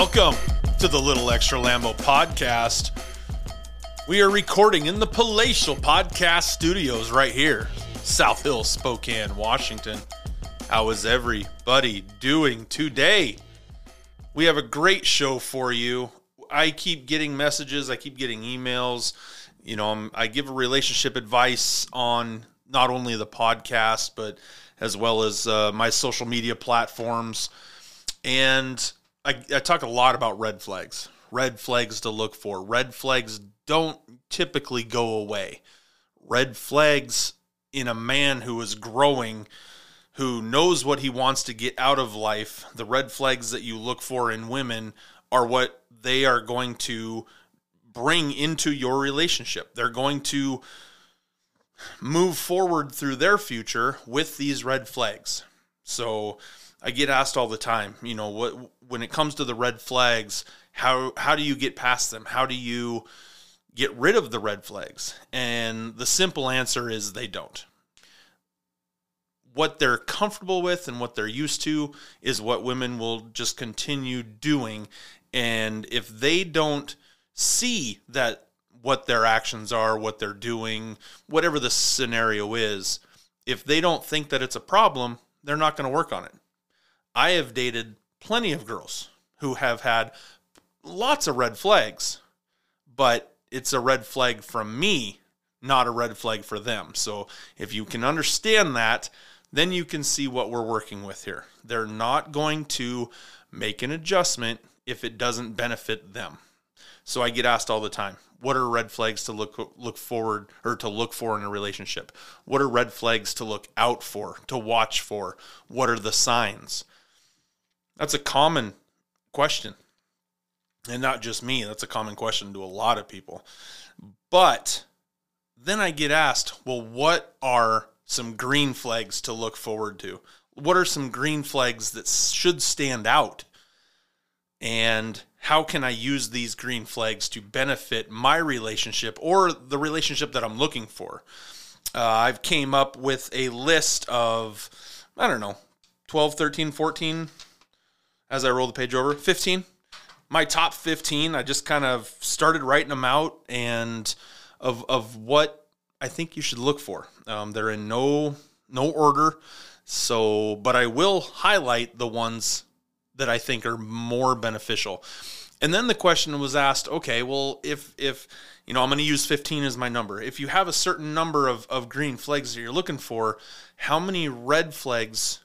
Welcome to the Little Extra Lambo podcast. We are recording in the Palatial Podcast Studios right here, South Hill, Spokane, Washington. How is everybody doing today? We have a great show for you. I keep getting messages, I keep getting emails. You know, I'm, I give relationship advice on not only the podcast, but as well as uh, my social media platforms. And I, I talk a lot about red flags, red flags to look for. Red flags don't typically go away. Red flags in a man who is growing, who knows what he wants to get out of life, the red flags that you look for in women are what they are going to bring into your relationship. They're going to move forward through their future with these red flags. So I get asked all the time, you know, what when it comes to the red flags, how how do you get past them? How do you get rid of the red flags? And the simple answer is they don't. What they're comfortable with and what they're used to is what women will just continue doing. And if they don't see that what their actions are, what they're doing, whatever the scenario is, if they don't think that it's a problem, they're not going to work on it. I have dated plenty of girls who have had lots of red flags, but it's a red flag from me, not a red flag for them. So if you can understand that, then you can see what we're working with here. They're not going to make an adjustment if it doesn't benefit them. So I get asked all the time, what are red flags to look look forward or to look for in a relationship? What are red flags to look out for, to watch for? What are the signs? That's a common question. And not just me, that's a common question to a lot of people. But then I get asked, well, what are some green flags to look forward to? What are some green flags that should stand out? And how can I use these green flags to benefit my relationship or the relationship that I'm looking for? Uh, I've came up with a list of, I don't know, 12, 13, 14 as I roll the page over. 15. My top 15, I just kind of started writing them out and of, of what I think you should look for. Um, they're in no no order. So, but I will highlight the ones that I think are more beneficial. And then the question was asked, okay, well, if if you know, I'm going to use 15 as my number. If you have a certain number of, of green flags that you're looking for, how many red flags,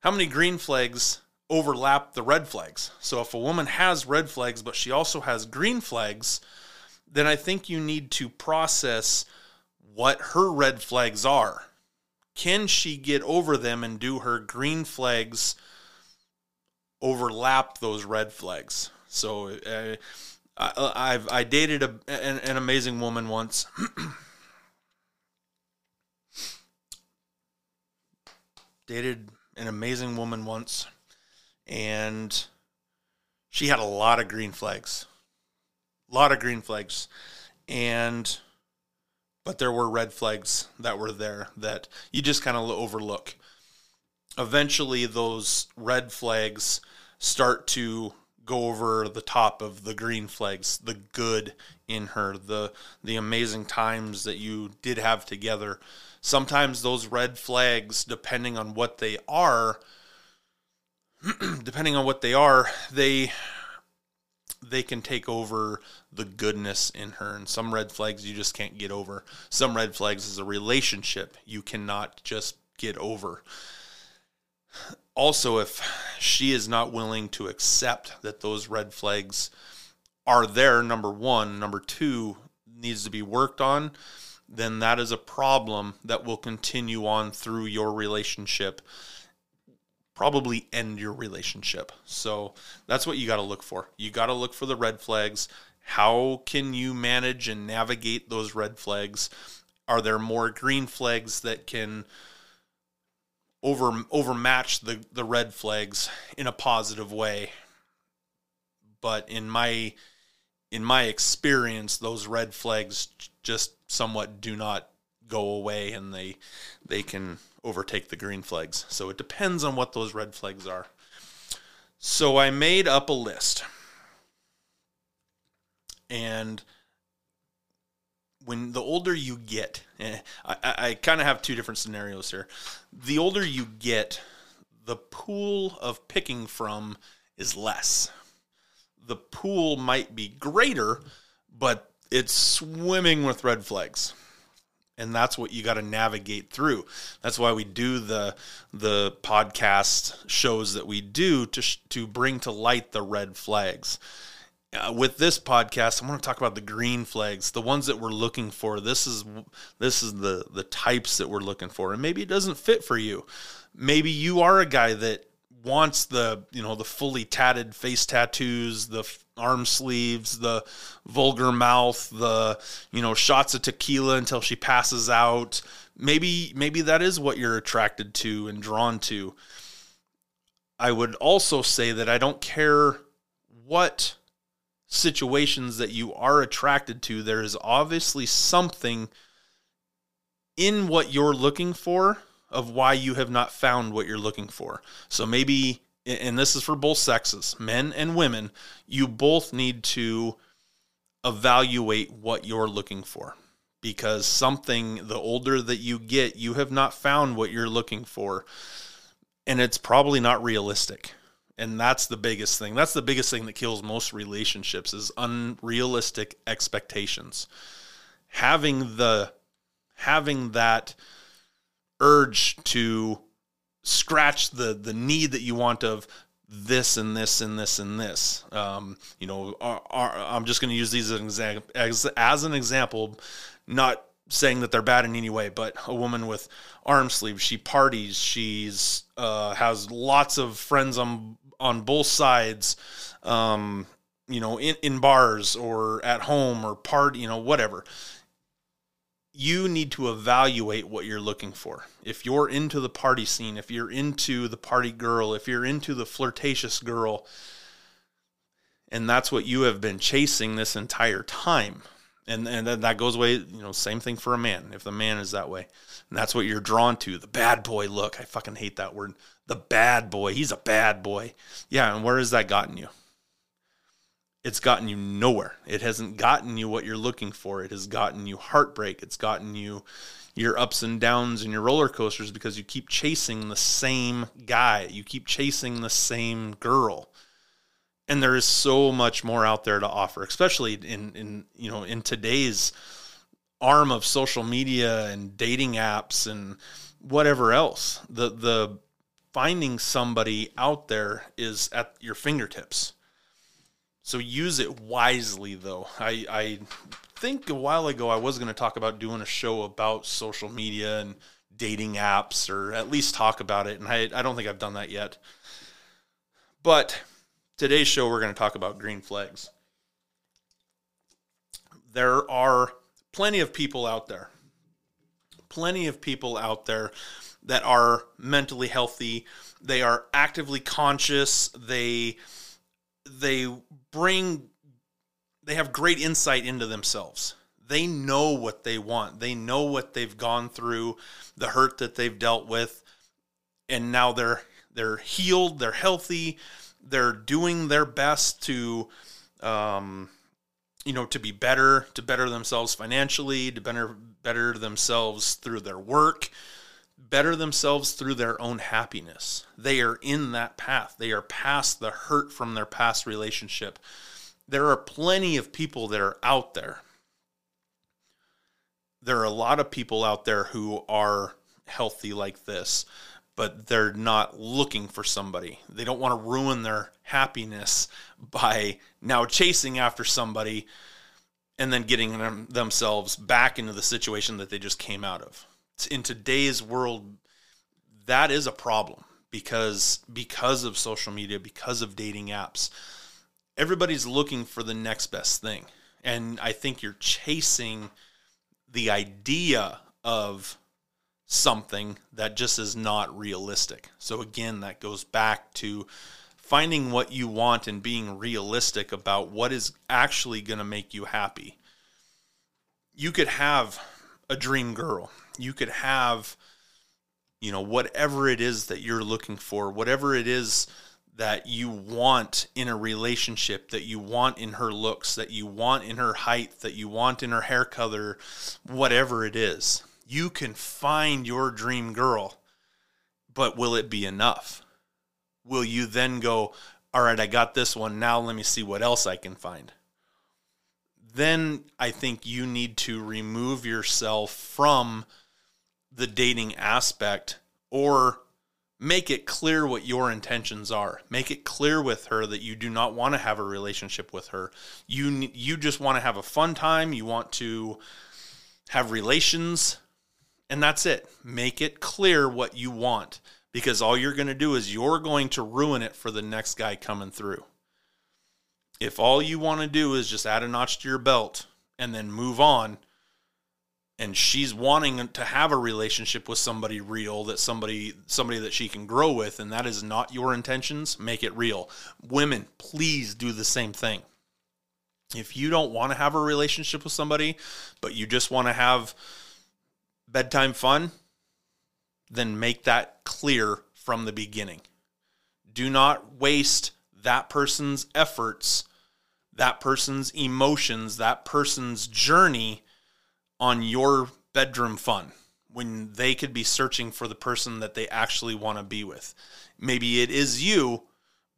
how many green flags overlap the red flags. So if a woman has red flags, but she also has green flags, then I think you need to process what her red flags are. Can she get over them and do her green flags overlap those red flags? So uh, I, have I dated a, an, an amazing woman once. dated an amazing woman once and she had a lot of green flags, a lot of green flags, and but there were red flags that were there that you just kind of overlook. Eventually, those red flags start to go over the top of the green flags, the good in her, the the amazing times that you did have together. Sometimes those red flags, depending on what they are, depending on what they are, they they can take over the goodness in her. And some red flags you just can't get over. Some red flags is a relationship you cannot just get over. Also, if she is not willing to accept that those red flags are there, number one, number two, needs to be worked on, then that is a problem that will continue on through your relationship probably end your relationship. So that's what you got to look for. You got to look for the red flags. How can you manage and navigate those red flags? Are there more green flags that can over overmatch the the red flags in a positive way? But in my in my experience, those red flags just somewhat do not go away and they they can overtake the green flags. So it depends on what those red flags are. So I made up a list. And when the older you get, eh, I, I kind of have two different scenarios here. The older you get, the pool of picking from is less. The pool might be greater, but it's swimming with red flags. And that's what you got to navigate through. That's why we do the the podcast shows that we do to sh- to bring to light the red flags uh, with this podcast, I want to talk about the green flags, the ones that we're looking for. This is this is the the types that we're looking for, and maybe it doesn't fit for you. Maybe you are a guy that wants the you know the fully tatted face tattoos, the arm sleeves, the vulgar mouth, the you know shots of tequila until she passes out. Maybe maybe that is what you're attracted to and drawn to. I would also say that I don't care what situations that you are attracted to, there is obviously something in what you're looking for of why you have not found what you're looking for. So maybe, and this is for both sexes, men and women, you both need to evaluate what you're looking for. Because something, the older that you get, you have not found what you're looking for. And it's probably not realistic. And that's the biggest thing. That's the biggest thing that kills most relationships is unrealistic expectations. Having the having that urge to scratch the the need that you want of this and this and this and this um, you know are, are, i'm just going to use these as an, example, as, as an example not saying that they're bad in any way, but a woman with arm sleeves, she parties, she's uh, has lots of friends on on both sides, um, you know, in, in bars or at home or part, you know, whatever. You need to evaluate what you're looking for. If you're into the party scene, if you're into the party girl, if you're into the flirtatious girl, and that's what you have been chasing this entire time. And and that goes away, you know, same thing for a man. If the man is that way, and that's what you're drawn to, the bad boy look. I fucking hate that word the bad boy. He's a bad boy. Yeah, and where has that gotten you? It's gotten you nowhere. It hasn't gotten you what you're looking for. It has gotten you heartbreak. It's gotten you your ups and downs and your roller coasters because you keep chasing the same guy. You keep chasing the same girl. And there is so much more out there to offer, especially in in you know in today's arm of social media and dating apps and whatever else. The the finding somebody out there is at your fingertips. So use it wisely, though. I, I think a while ago I was going to talk about doing a show about social media and dating apps, or at least talk about it. And I, I don't think I've done that yet. But today's show, we're going to talk about green flags. There are plenty of people out there, plenty of people out there that are mentally healthy. They are actively conscious. They they bring they have great insight into themselves. They know what they want. They know what they've gone through, the hurt that they've dealt with, and now they're they're healed, they're healthy, they're doing their best to um, you know to be better to better themselves financially to better better themselves through their work better themselves through their own happiness. They are in that path. They are past the hurt from their past relationship. There are plenty of people that are out there. There are a lot of people out there who are healthy like this, but they're not looking for somebody. They don't want to ruin their happiness by now chasing after somebody and then getting them, themselves back into the situation that they just came out of in today's world, that is a problem because because of social media, because of dating apps, everybody's looking for the next best thing. And I think you're chasing the idea of something that just is not realistic. So again, that goes back to finding what you want and being realistic about what is actually going to make you happy. You could have a dream girl you could have you know whatever it is that you're looking for whatever it is that you want in a relationship, that you want in her looks, that you want in her height, that you want in her hair color, whatever it is. You can find your dream girl, but will it be enough? Will you then go, all right, I got this one. Now let me see what else I can find. Then I think you need to remove yourself from the dating aspect or make it clear what your intentions are. Make it clear with her that you do not want to have a relationship with her. You you just want to have a fun time, you want to have relations, and that's it. Make it clear what you want because all you're going to do is you're going to ruin it for the next guy coming through. If all you want to do is just add a notch to your belt and then move on, and she's wanting to have a relationship with somebody real that somebody somebody that she can grow with and that is not your intentions make it real. Women please do the same thing. If you don't want to have a relationship with somebody but you just want to have bedtime fun then make that clear from the beginning. Do not waste that person's efforts that person's emotions that person's journey on your bedroom fun when they could be searching for the person that they actually want to be with. Maybe it is you,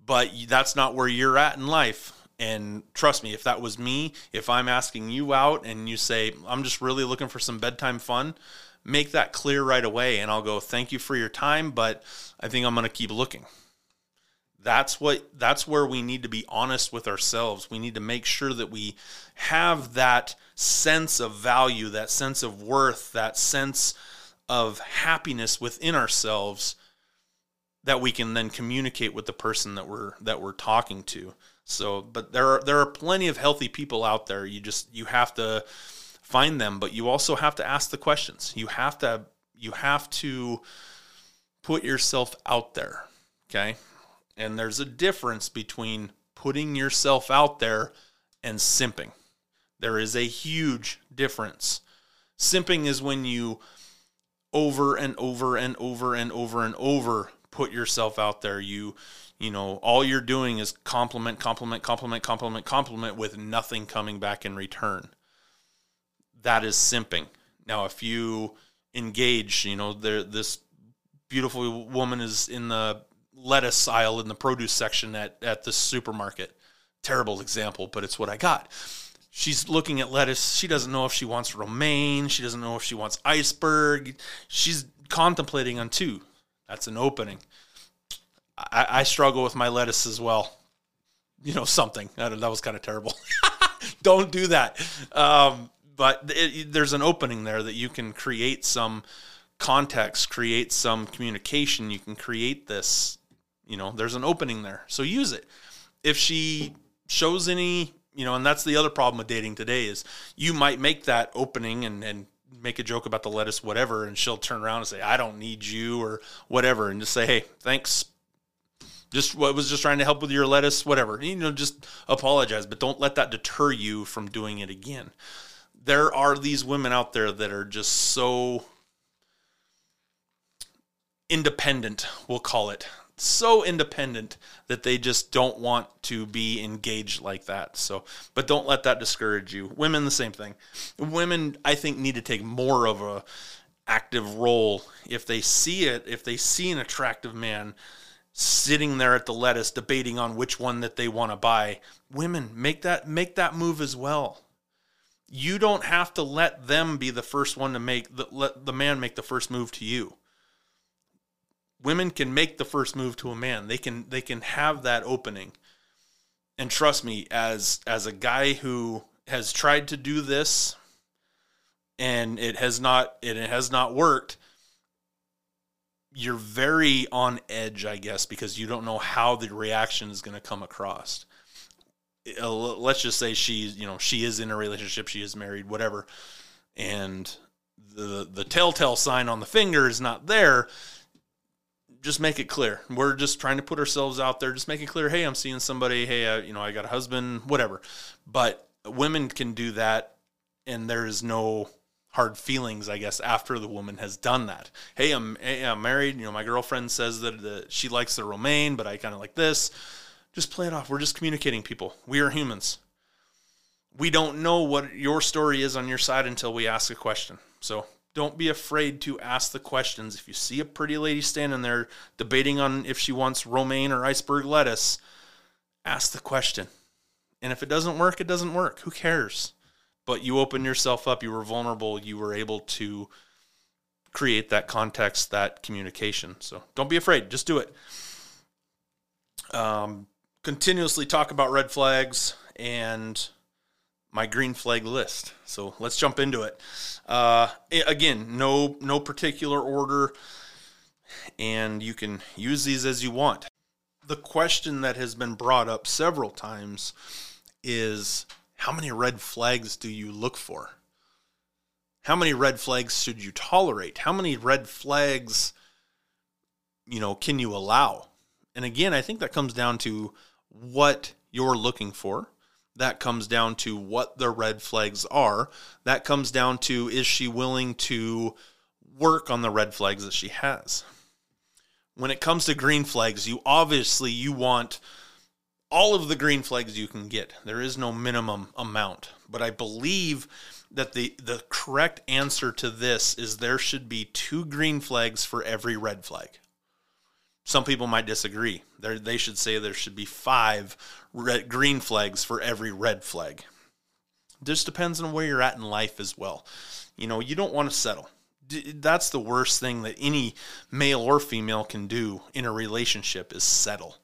but that's not where you're at in life. And trust me, if that was me, if I'm asking you out and you say, I'm just really looking for some bedtime fun, make that clear right away. And I'll go, thank you for your time, but I think I'm going to keep looking that's what that's where we need to be honest with ourselves. We need to make sure that we have that sense of value that sense of worth that sense of happiness within ourselves that we can then communicate with the person that we're that we're talking to. So but there are there are plenty of healthy people out there. You just you have to find them but you also have to ask the questions. You have to you have to put yourself out there okay and there's a difference between putting yourself out there and simping. There is a huge difference. Simping is when you over and over and over and over and over put yourself out there. You, you know, all you're doing is compliment, compliment, compliment, compliment, compliment with nothing coming back in return. That is simping. Now, if you engage, you know, there this beautiful woman is in the lettuce aisle in the produce section at, at the supermarket. Terrible example, but it's what I got. She's looking at lettuce. She doesn't know if she wants romaine. She doesn't know if she wants iceberg. She's contemplating on two. That's an opening. I, I struggle with my lettuce as well. You know, something. That, that was kind of terrible. Don't do that. Um, but it, there's an opening there that you can create some context, create some communication. You can create this you know, there's an opening there. So use it. If she shows any, you know, and that's the other problem with dating today is you might make that opening and, and make a joke about the lettuce, whatever, and she'll turn around and say, I don't need you or whatever, and just say, Hey, thanks. Just what was just trying to help with your lettuce, whatever. You know, just apologize, but don't let that deter you from doing it again. There are these women out there that are just so independent, we'll call it so independent that they just don't want to be engaged like that. So, but don't let that discourage you. Women, the same thing. Women, I think, need to take more of a active role if they see it. If they see an attractive man sitting there at the lettuce debating on which one that they want to buy, women make that make that move as well. You don't have to let them be the first one to make the, let the man make the first move to you women can make the first move to a man. They can they can have that opening. And trust me, as as a guy who has tried to do this and it has not it has not worked, you're very on edge, I guess, because you don't know how the reaction is going to come across. Let's just say she's, you know, she is in a relationship, she is married, whatever, and the the telltale sign on the finger is not there just make it clear. We're just trying to put ourselves out there. Just make it clear. Hey, I'm seeing somebody. Hey, I, you know, I got a husband. Whatever. But women can do that, and there is no hard feelings, I guess, after the woman has done that. Hey, I'm, hey, I'm married. You know, my girlfriend says that the, she likes the romaine, but I kind of like this. Just play it off. We're just communicating, people. We are humans. We don't know what your story is on your side until we ask a question. So don't be afraid to ask the questions. If you see a pretty lady standing there debating on if she wants romaine or iceberg lettuce, ask the question. And if it doesn't work, it doesn't work. Who cares? But you opened yourself up, you were vulnerable, you were able to create that context, that communication. So don't be afraid, just do it. Um, continuously talk about red flags and my green flag list. So let's jump into it. Uh, again, no no particular order, and you can use these as you want. The question that has been brought up several times is how many red flags do you look for? How many red flags should you tolerate? How many red flags you know can you allow? And again, I think that comes down to what you're looking for that comes down to what the red flags are. That comes down to is she willing to work on the red flags that she has. When it comes to green flags, you obviously you want all of the green flags you can get. There is no minimum amount, but I believe that the the correct answer to this is there should be two green flags for every red flag. Some people might disagree. There, they should say there should be five red, green flags for every red flag. This depends on where you're at in life as well. You know, you don't want to settle. That's the worst thing that any male or female can do in a relationship is settle.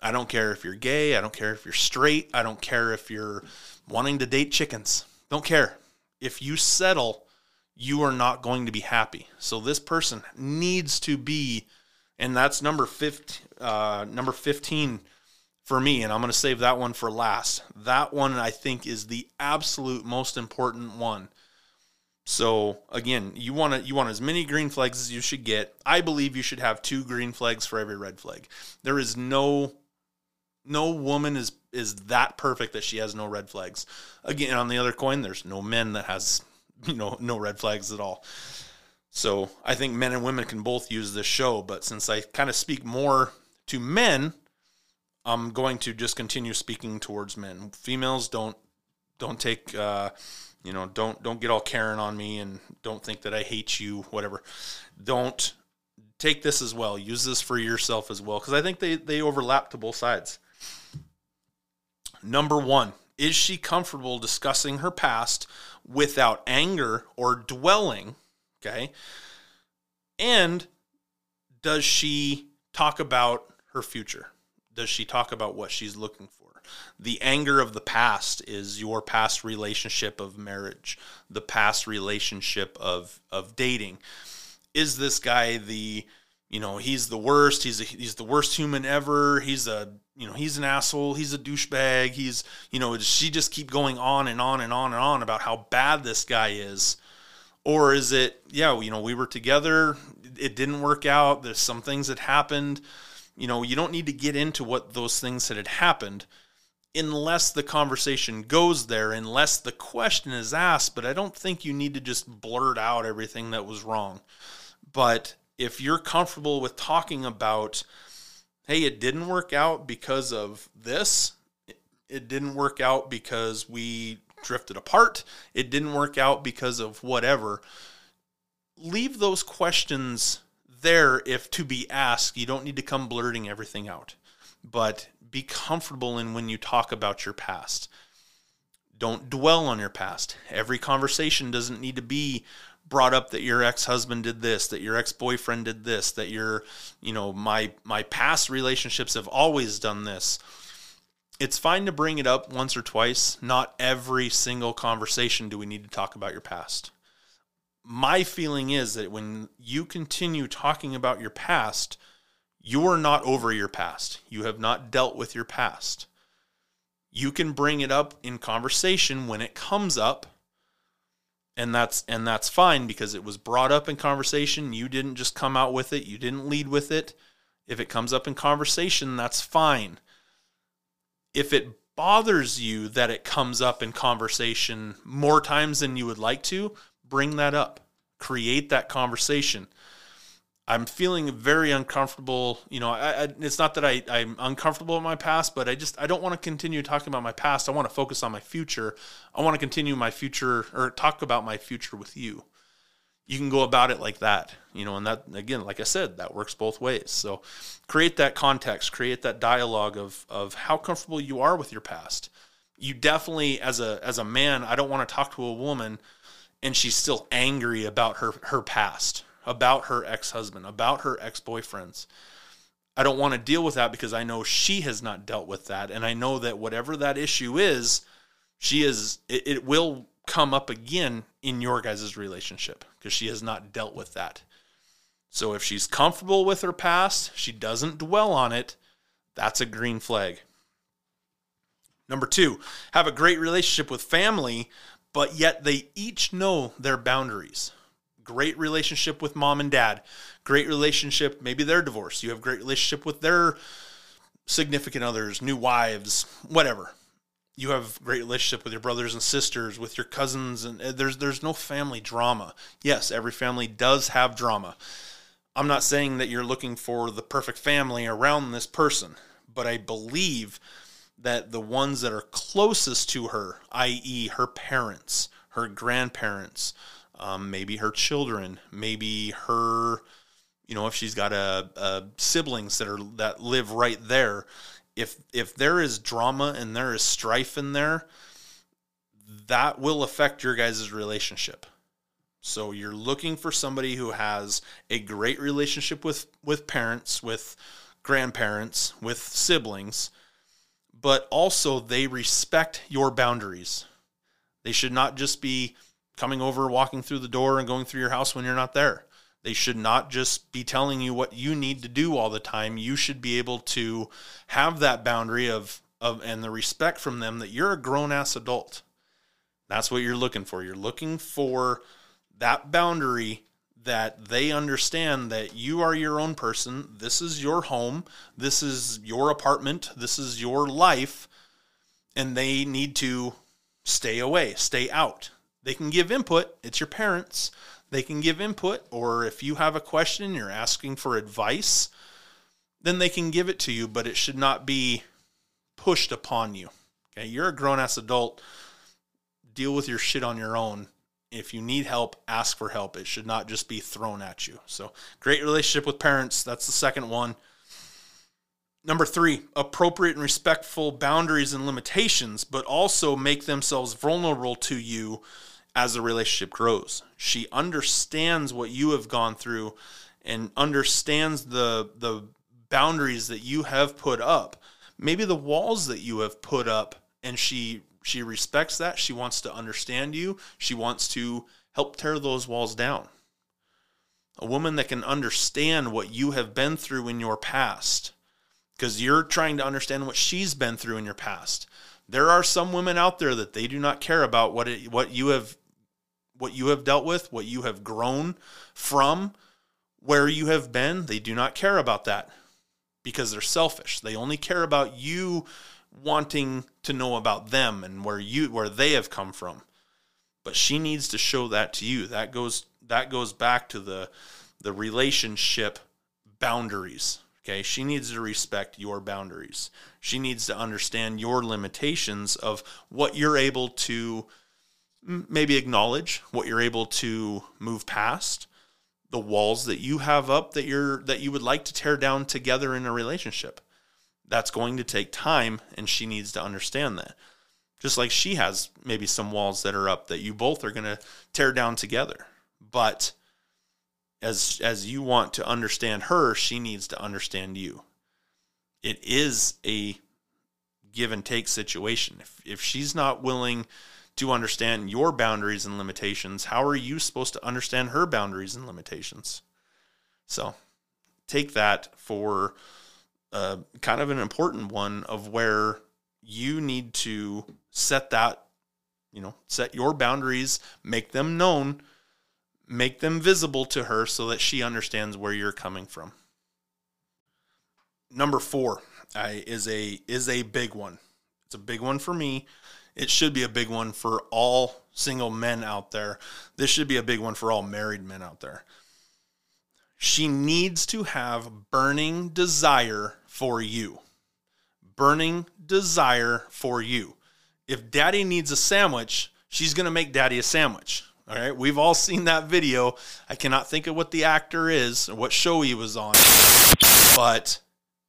I don't care if you're gay. I don't care if you're straight. I don't care if you're wanting to date chickens. Don't care. If you settle, you are not going to be happy. So this person needs to be and that's number 15, uh, number 15 for me and i'm going to save that one for last. That one i think is the absolute most important one. So again you want to you want as many green flags as you should get. I believe you should have two green flags for every red flag. There is no no woman is is that perfect that she has no red flags. Again on the other coin there's no men that has you know no red flags at all so I think men and women can both use this show, but since I kind of speak more to men, I'm going to just continue speaking towards men. Females don't don't take uh, you know don't don't get all Karen on me and don't think that I hate you. Whatever. Don't take this as well. Use this for yourself as well because I think they they overlap to both sides. Number one, is she comfortable discussing her past without anger or dwelling Okay. And does she talk about her future? Does she talk about what she's looking for? The anger of the past is your past relationship of marriage, the past relationship of of dating. Is this guy the you know he's the worst he's a, he's the worst human ever he's a you know he's an asshole he's a douchebag he's you know she just keep going on and on and on and on about how bad this guy is or is it yeah you know we were together it didn't work out there's some things that happened. You know you don't need to get into what those things that had happened unless the conversation goes there unless the question is asked but i don't think you need to just blurt out everything that was wrong. But if you're comfortable with talking about hey it didn't work out because of this it didn't work out because we drifted apart, it didn't work out because of whatever. Leave those questions there if to be asked. You don't need to come blurting everything out, but be comfortable in when you talk about your past. Don't dwell on your past. Every conversation doesn't need to be brought up that your ex-husband did this, that your ex-boyfriend did this, that your, you know, my my past relationships have always done this it's fine to bring it up once or twice. Not every single conversation do we need to talk about your past. My feeling is that when you continue talking about your past, you're not over your past. You have not dealt with your past. You can bring it up in conversation when it comes up. And that's and that's fine because it was brought up in conversation. You didn't just come out with it. You didn't lead with it. If it comes up in conversation, that's fine if it bothers you that it comes up in conversation more times than you would like to, bring that up. Create that conversation. I'm feeling very uncomfortable. You know, I, I, it's not that I, I'm uncomfortable in my past, but I just I don't want to continue talking about my past. I want to focus on my future. I want to continue my future or talk about my future with you. You can go about it like that, you know, and that again, like I said, that works both ways. So create that context, create that dialogue of of how comfortable you are with your past. You definitely, as a as a man, I don't want to talk to a woman and she's still angry about her her past about her ex husband, about her ex boyfriends. I don't want to deal with that because I know she has not dealt with that. And I know that whatever that issue is, she is, it, it will come up again in your guys' relationship because she has not dealt with that. So if she's comfortable with her past, she doesn't dwell on it, that's a green flag. Number two, have a great relationship with family, but yet they each know their boundaries great relationship with mom and dad, great relationship, maybe they're divorced. You have great relationship with their significant others, new wives, whatever. You have great relationship with your brothers and sisters, with your cousins, and uh, there's there's no family drama. Yes, every family does have drama. I'm not saying that you're looking for the perfect family around this person, but I believe that the ones that are closest to her, i.e., her parents, her grandparents, um, maybe her children, maybe her, you know, if she's got a, a siblings that are that live right there. If if there is drama and there is strife in there, that will affect your guys' relationship. So you're looking for somebody who has a great relationship with with parents, with grandparents, with siblings, but also they respect your boundaries. They should not just be coming over, walking through the door, and going through your house when you're not there. They should not just be telling you what you need to do all the time. You should be able to have that boundary of, of and the respect from them that you're a grown ass adult. That's what you're looking for. You're looking for that boundary that they understand that you are your own person. This is your home. This is your apartment. This is your life. And they need to stay away, stay out. They can give input. It's your parents. They can give input, or if you have a question, you're asking for advice, then they can give it to you, but it should not be pushed upon you. Okay, you're a grown ass adult. Deal with your shit on your own. If you need help, ask for help. It should not just be thrown at you. So, great relationship with parents. That's the second one. Number three, appropriate and respectful boundaries and limitations, but also make themselves vulnerable to you as the relationship grows. She understands what you have gone through and understands the the boundaries that you have put up. Maybe the walls that you have put up and she she respects that. She wants to understand you. She wants to help tear those walls down. A woman that can understand what you have been through in your past because you're trying to understand what she's been through in your past. There are some women out there that they do not care about what it, what you have what you have dealt with, what you have grown from, where you have been, they do not care about that because they're selfish. They only care about you wanting to know about them and where you where they have come from. But she needs to show that to you. That goes that goes back to the the relationship boundaries. Okay, she needs to respect your boundaries. She needs to understand your limitations of what you're able to maybe acknowledge what you're able to move past the walls that you have up that you're that you would like to tear down together in a relationship. That's going to take time and she needs to understand that. Just like she has maybe some walls that are up that you both are going to tear down together. But as as you want to understand her she needs to understand you. It is a give and take situation. If if she's not willing to understand your boundaries and limitations, how are you supposed to understand her boundaries and limitations? So take that for uh, kind of an important one of where you need to set that, you know, set your boundaries, make them known, make them visible to her so that she understands where you're coming from. Number four uh, is a is a big one. It's a big one for me it should be a big one for all single men out there. This should be a big one for all married men out there. She needs to have burning desire for you. Burning desire for you. If daddy needs a sandwich, she's going to make daddy a sandwich. All right. We've all seen that video. I cannot think of what the actor is or what show he was on, but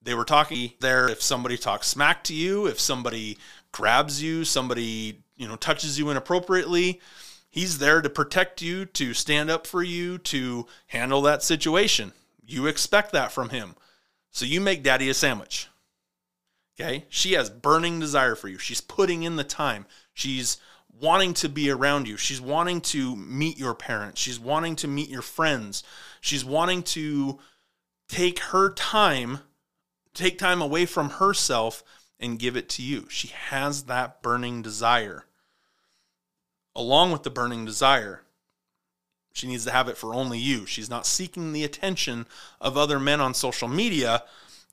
they were talking there. If somebody talks smack to you, if somebody grabs you, somebody, you know, touches you inappropriately, he's there to protect you, to stand up for you, to handle that situation. You expect that from him. So you make daddy a sandwich. Okay? She has burning desire for you. She's putting in the time. She's wanting to be around you. She's wanting to meet your parents. She's wanting to meet your friends. She's wanting to take her time, take time away from herself and give it to you. She has that burning desire. Along with the burning desire, she needs to have it for only you. She's not seeking the attention of other men on social media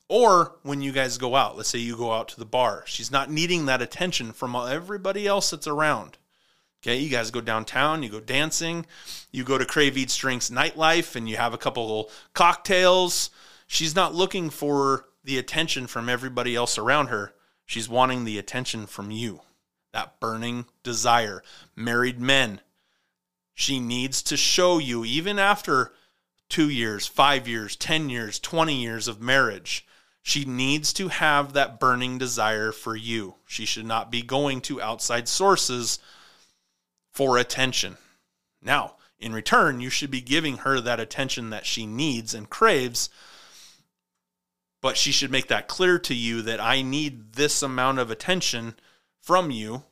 or when you guys go out. Let's say you go out to the bar. She's not needing that attention from everybody else that's around. Okay, you guys go downtown, you go dancing, you go to Crave Eats Drinks nightlife, and you have a couple cocktails. She's not looking for the attention from everybody else around her. She's wanting the attention from you, that burning desire. Married men, she needs to show you, even after two years, five years, 10 years, 20 years of marriage, she needs to have that burning desire for you. She should not be going to outside sources for attention. Now, in return, you should be giving her that attention that she needs and craves but she should make that clear to you that I need this amount of attention from you,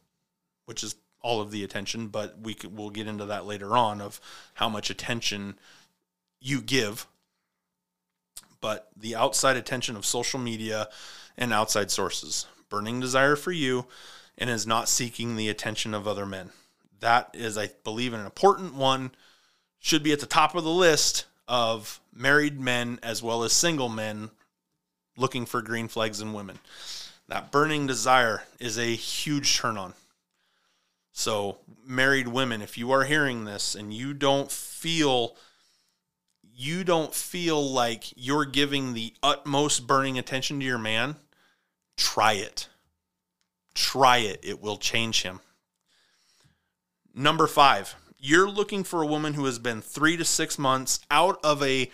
which is all of the attention, but we could, we'll get into that later on of how much attention you give. But the outside attention of social media and outside sources, burning desire for you, and is not seeking the attention of other men. That is, I believe, an important one. Should be at the top of the list of married men as well as single men looking for green flags in women. That burning desire is a huge turn on. So, married women, if you are hearing this and you don't feel you don't feel like you're giving the utmost burning attention to your man, try it. Try it. It will change him. Number 5, you're looking for a woman who has been 3 to 6 months out of a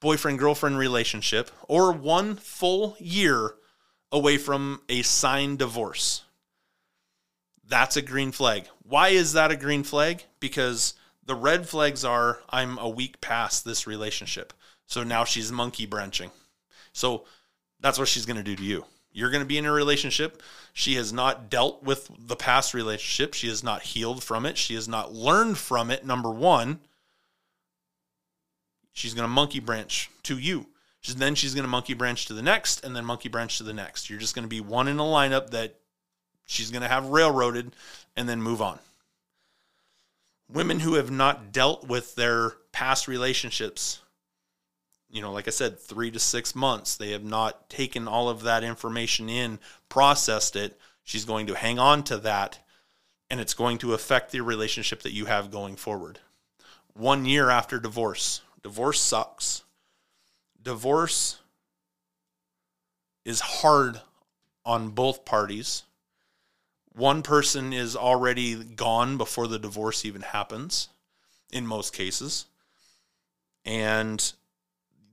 boyfriend girlfriend relationship or one full year away from a signed divorce. That's a green flag. Why is that a green flag? Because the red flags are I'm a week past this relationship. So now she's monkey branching. So that's what she's going to do to you. You're going to be in a relationship. She has not dealt with the past relationship. She has not healed from it. She has not learned from it, number one. She's going to monkey branch to you. She's, then she's going to monkey branch to the next, and then monkey branch to the next. You're just going to be one in a lineup that she's going to have railroaded and then move on. Women who have not dealt with their past relationships, you know, like I said, three to six months, they have not taken all of that information in, processed it. She's going to hang on to that, and it's going to affect the relationship that you have going forward. One year after divorce, Divorce sucks. Divorce is hard on both parties. One person is already gone before the divorce even happens, in most cases. And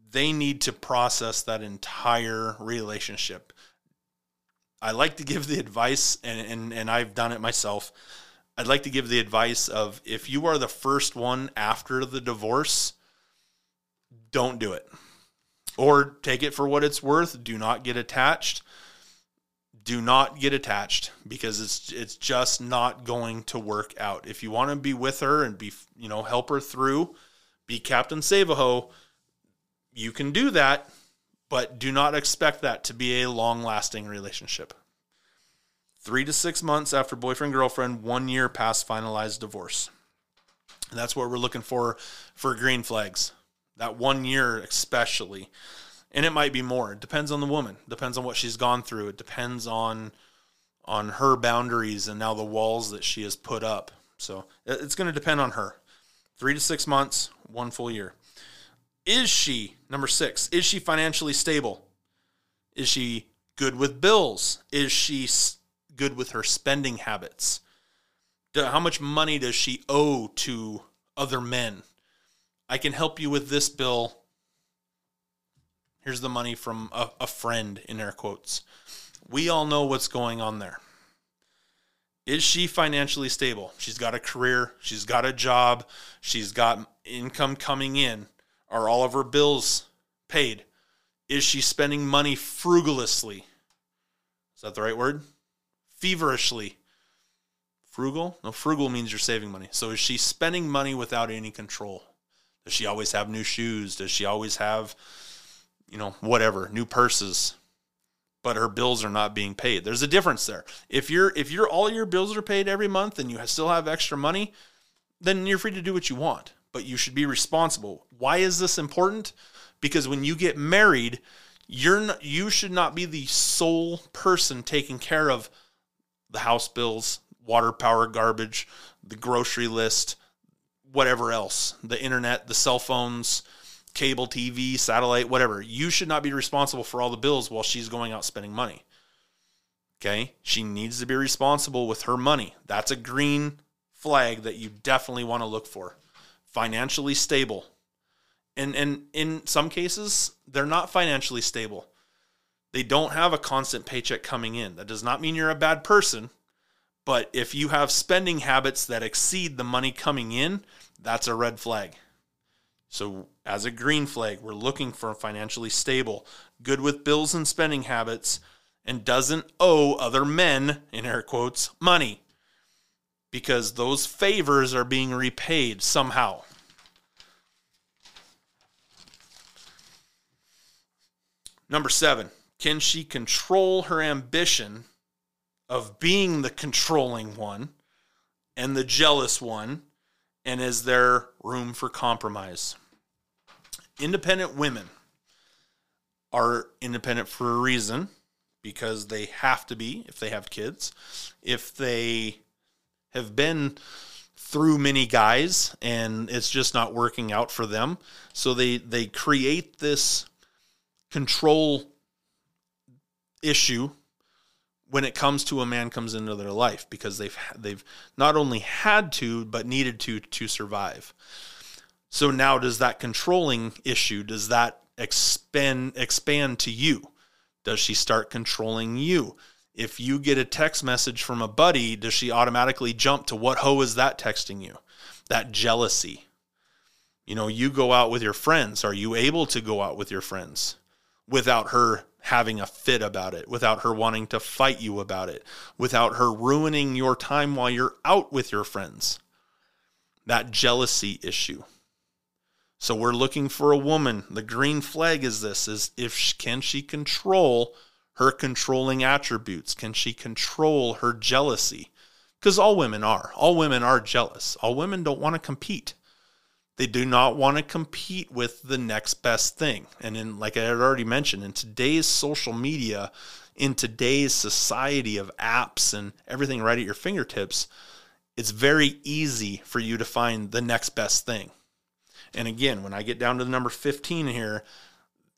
they need to process that entire relationship. I like to give the advice, and, and, and I've done it myself. I'd like to give the advice of if you are the first one after the divorce, don't do it. Or take it for what it's worth. Do not get attached. Do not get attached because it's it's just not going to work out. If you want to be with her and be, you know, help her through, be Captain Save-a-Ho, you can do that, but do not expect that to be a long-lasting relationship. 3 to 6 months after boyfriend girlfriend, 1 year past finalized divorce. And that's what we're looking for for green flags that one year especially and it might be more it depends on the woman depends on what she's gone through it depends on on her boundaries and now the walls that she has put up. So it's going to depend on her. Three to six months, one full year. Is she, number six, is she financially stable? Is she good with bills? Is she good with her spending habits? How much money does she owe to other men? I can help you with this bill. Here's the money from a, a friend, in air quotes. We all know what's going on there. Is she financially stable? She's got a career, she's got a job, she's got income coming in. Are all of her bills paid? Is she spending money frugalously? Is that the right word? Feverishly. Frugal? No, frugal means you're saving money. So is she spending money without any control? Does she always have new shoes? Does she always have, you know, whatever, new purses? But her bills are not being paid. There's a difference there. If you're if you're all your bills are paid every month and you still have extra money, then you're free to do what you want. But you should be responsible. Why is this important? Because when you get married, you're not, you should not be the sole person taking care of the house bills, water, power, garbage, the grocery list, whatever else, the internet, the cell phones, cable TV, satellite, whatever. You should not be responsible for all the bills while she's going out spending money. Okay? She needs to be responsible with her money. That's a green flag that you definitely want to look for. Financially stable. And and in some cases, they're not financially stable. They don't have a constant paycheck coming in. That does not mean you're a bad person. But if you have spending habits that exceed the money coming in, that's a red flag. So, as a green flag, we're looking for financially stable, good with bills and spending habits, and doesn't owe other men, in air quotes, money because those favors are being repaid somehow. Number seven, can she control her ambition of being the controlling one and the jealous one? And is there room for compromise? Independent women are independent for a reason because they have to be if they have kids. If they have been through many guys and it's just not working out for them, so they they create this control issue when it comes to a man comes into their life because they've they've not only had to but needed to to survive. So now does that controlling issue does that expand expand to you? Does she start controlling you? If you get a text message from a buddy, does she automatically jump to what hoe is that texting you? That jealousy. You know, you go out with your friends. Are you able to go out with your friends without her having a fit about it, without her wanting to fight you about it, without her ruining your time while you're out with your friends. That jealousy issue. So we're looking for a woman. The green flag is this is if she, can she control her controlling attributes? Can she control her jealousy? Because all women are. All women are jealous. All women don't want to compete. They do not want to compete with the next best thing. And in like I had already mentioned, in today's social media, in today's society of apps and everything right at your fingertips, it's very easy for you to find the next best thing. And again, when I get down to the number 15 here,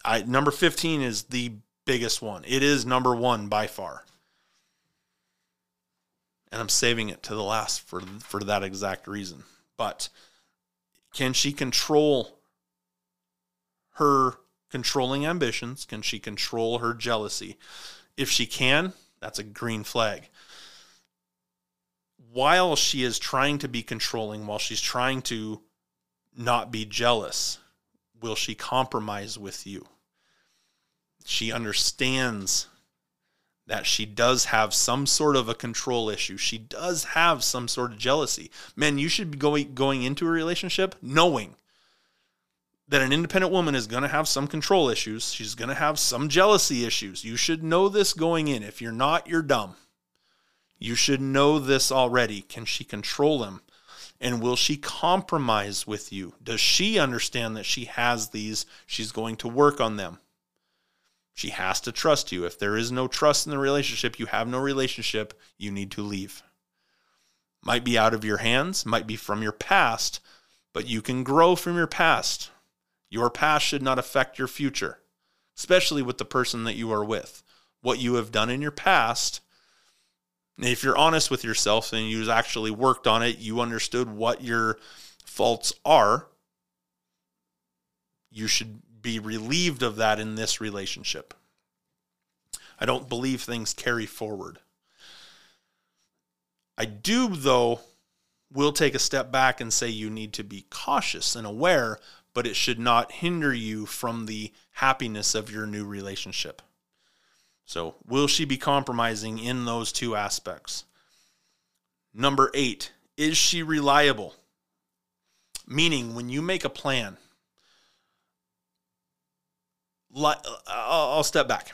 I number 15 is the biggest one. It is number 1 by far. And I'm saving it to the last for for that exact reason. But can she control her controlling ambitions? Can she control her jealousy? If she can, that's a green flag. While she is trying to be controlling, while she's trying to not be jealous, will she compromise with you? She understands that she does have some sort of a control issue. She does have some sort of jealousy. Man, you should be going going into a relationship knowing that an independent woman is going to have some control issues. She's going to have some jealousy issues. You should know this going in. If you're not, you're dumb. You should know this already. Can she control him? And will she compromise with you? Does she understand that she has these? She's going to work on them. She has to trust you. If there is no trust in the relationship, you have no relationship, you need to leave. Might be out of your hands, might be from your past, but you can grow from your past. Your past should not affect your future, especially with the person that you are with. What you have done in your past, if you're honest with yourself and you've actually worked on it, you understood what your faults are, you should be relieved of that in this relationship. I don't believe things carry forward. I do, though, will take a step back and say you need to be cautious and aware, but it should not hinder you from the happiness of your new relationship. So, will she be compromising in those two aspects? Number eight, is she reliable? Meaning, when you make a plan, I'll step back.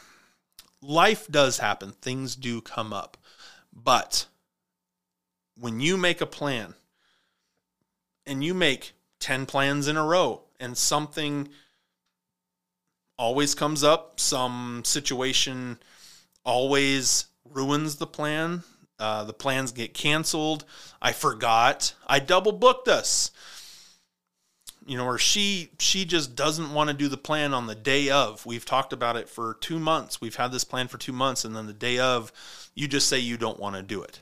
Life does happen, things do come up. But when you make a plan and you make 10 plans in a row and something always comes up, some situation always ruins the plan, uh, the plans get canceled. I forgot. I double booked us you know, or she she just doesn't want to do the plan on the day of. We've talked about it for two months. We've had this plan for two months, and then the day of, you just say you don't want to do it.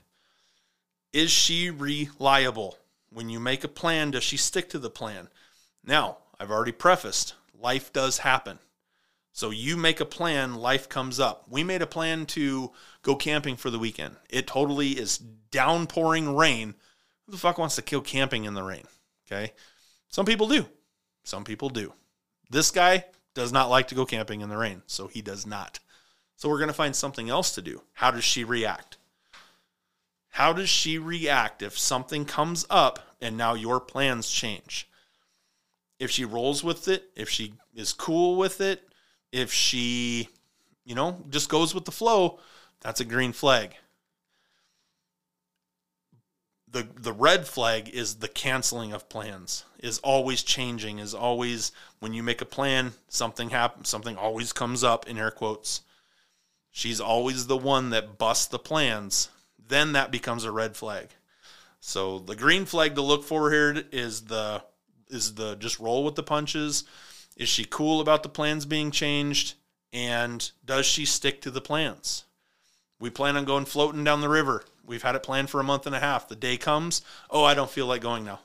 Is she reliable? When you make a plan, does she stick to the plan? Now, I've already prefaced, life does happen. So you make a plan, life comes up. We made a plan to go camping for the weekend. It totally is downpouring rain. Who the fuck wants to kill camping in the rain? Okay. Some people do. Some people do. This guy does not like to go camping in the rain, so he does not. So we're going to find something else to do. How does she react? How does she react if something comes up and now your plans change? If she rolls with it, if she is cool with it, if she, you know, just goes with the flow, that's a green flag the the red flag is the canceling of plans is always changing is always when you make a plan something happens something always comes up in air quotes. She's always the one that busts the plans. Then that becomes a red flag. So the green flag to look for here is the is the just roll with the punches. Is she cool about the plans being changed? And does she stick to the plans? We plan on going floating down the river We've had it planned for a month and a half. The day comes, oh, I don't feel like going now.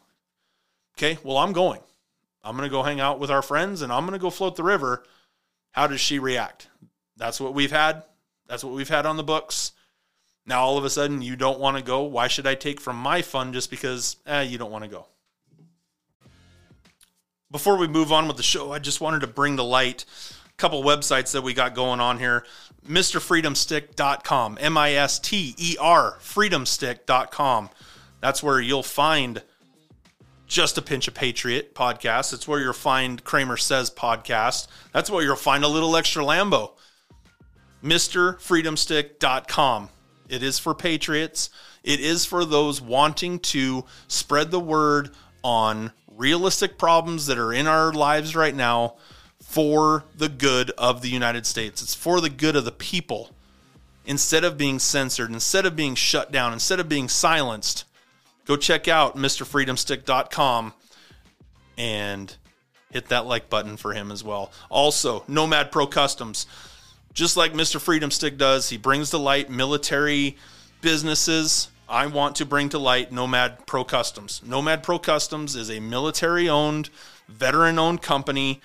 Okay, well, I'm going. I'm going to go hang out with our friends and I'm going to go float the river. How does she react? That's what we've had. That's what we've had on the books. Now, all of a sudden, you don't want to go. Why should I take from my fun just because eh, you don't want to go? Before we move on with the show, I just wanted to bring to light couple websites that we got going on here. MrFreedomStick.com, M I S T E R, freedomstick.com. That's where you'll find just a pinch of patriot podcast. It's where you'll find Kramer says podcast. That's where you'll find a little extra Lambo. MrFreedomStick.com. It is for patriots. It is for those wanting to spread the word on realistic problems that are in our lives right now for the good of the United States. It's for the good of the people. Instead of being censored, instead of being shut down, instead of being silenced, go check out MrFreedomStick.com and hit that like button for him as well. Also, Nomad Pro Customs. Just like Mr. Freedom Stick does, he brings to light military businesses. I want to bring to light Nomad Pro Customs. Nomad Pro Customs is a military owned, veteran owned company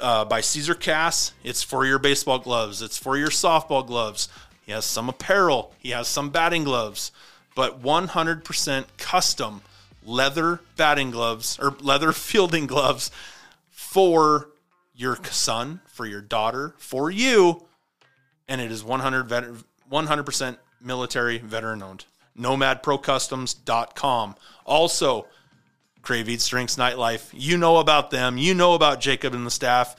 uh, by Caesar Cass. It's for your baseball gloves. It's for your softball gloves. He has some apparel. He has some batting gloves, but 100% custom leather batting gloves or leather fielding gloves for your son, for your daughter, for you, and it is 100 100% military veteran owned. NomadProCustoms.com. Also, Crave Eats Drinks Nightlife. You know about them. You know about Jacob and the staff.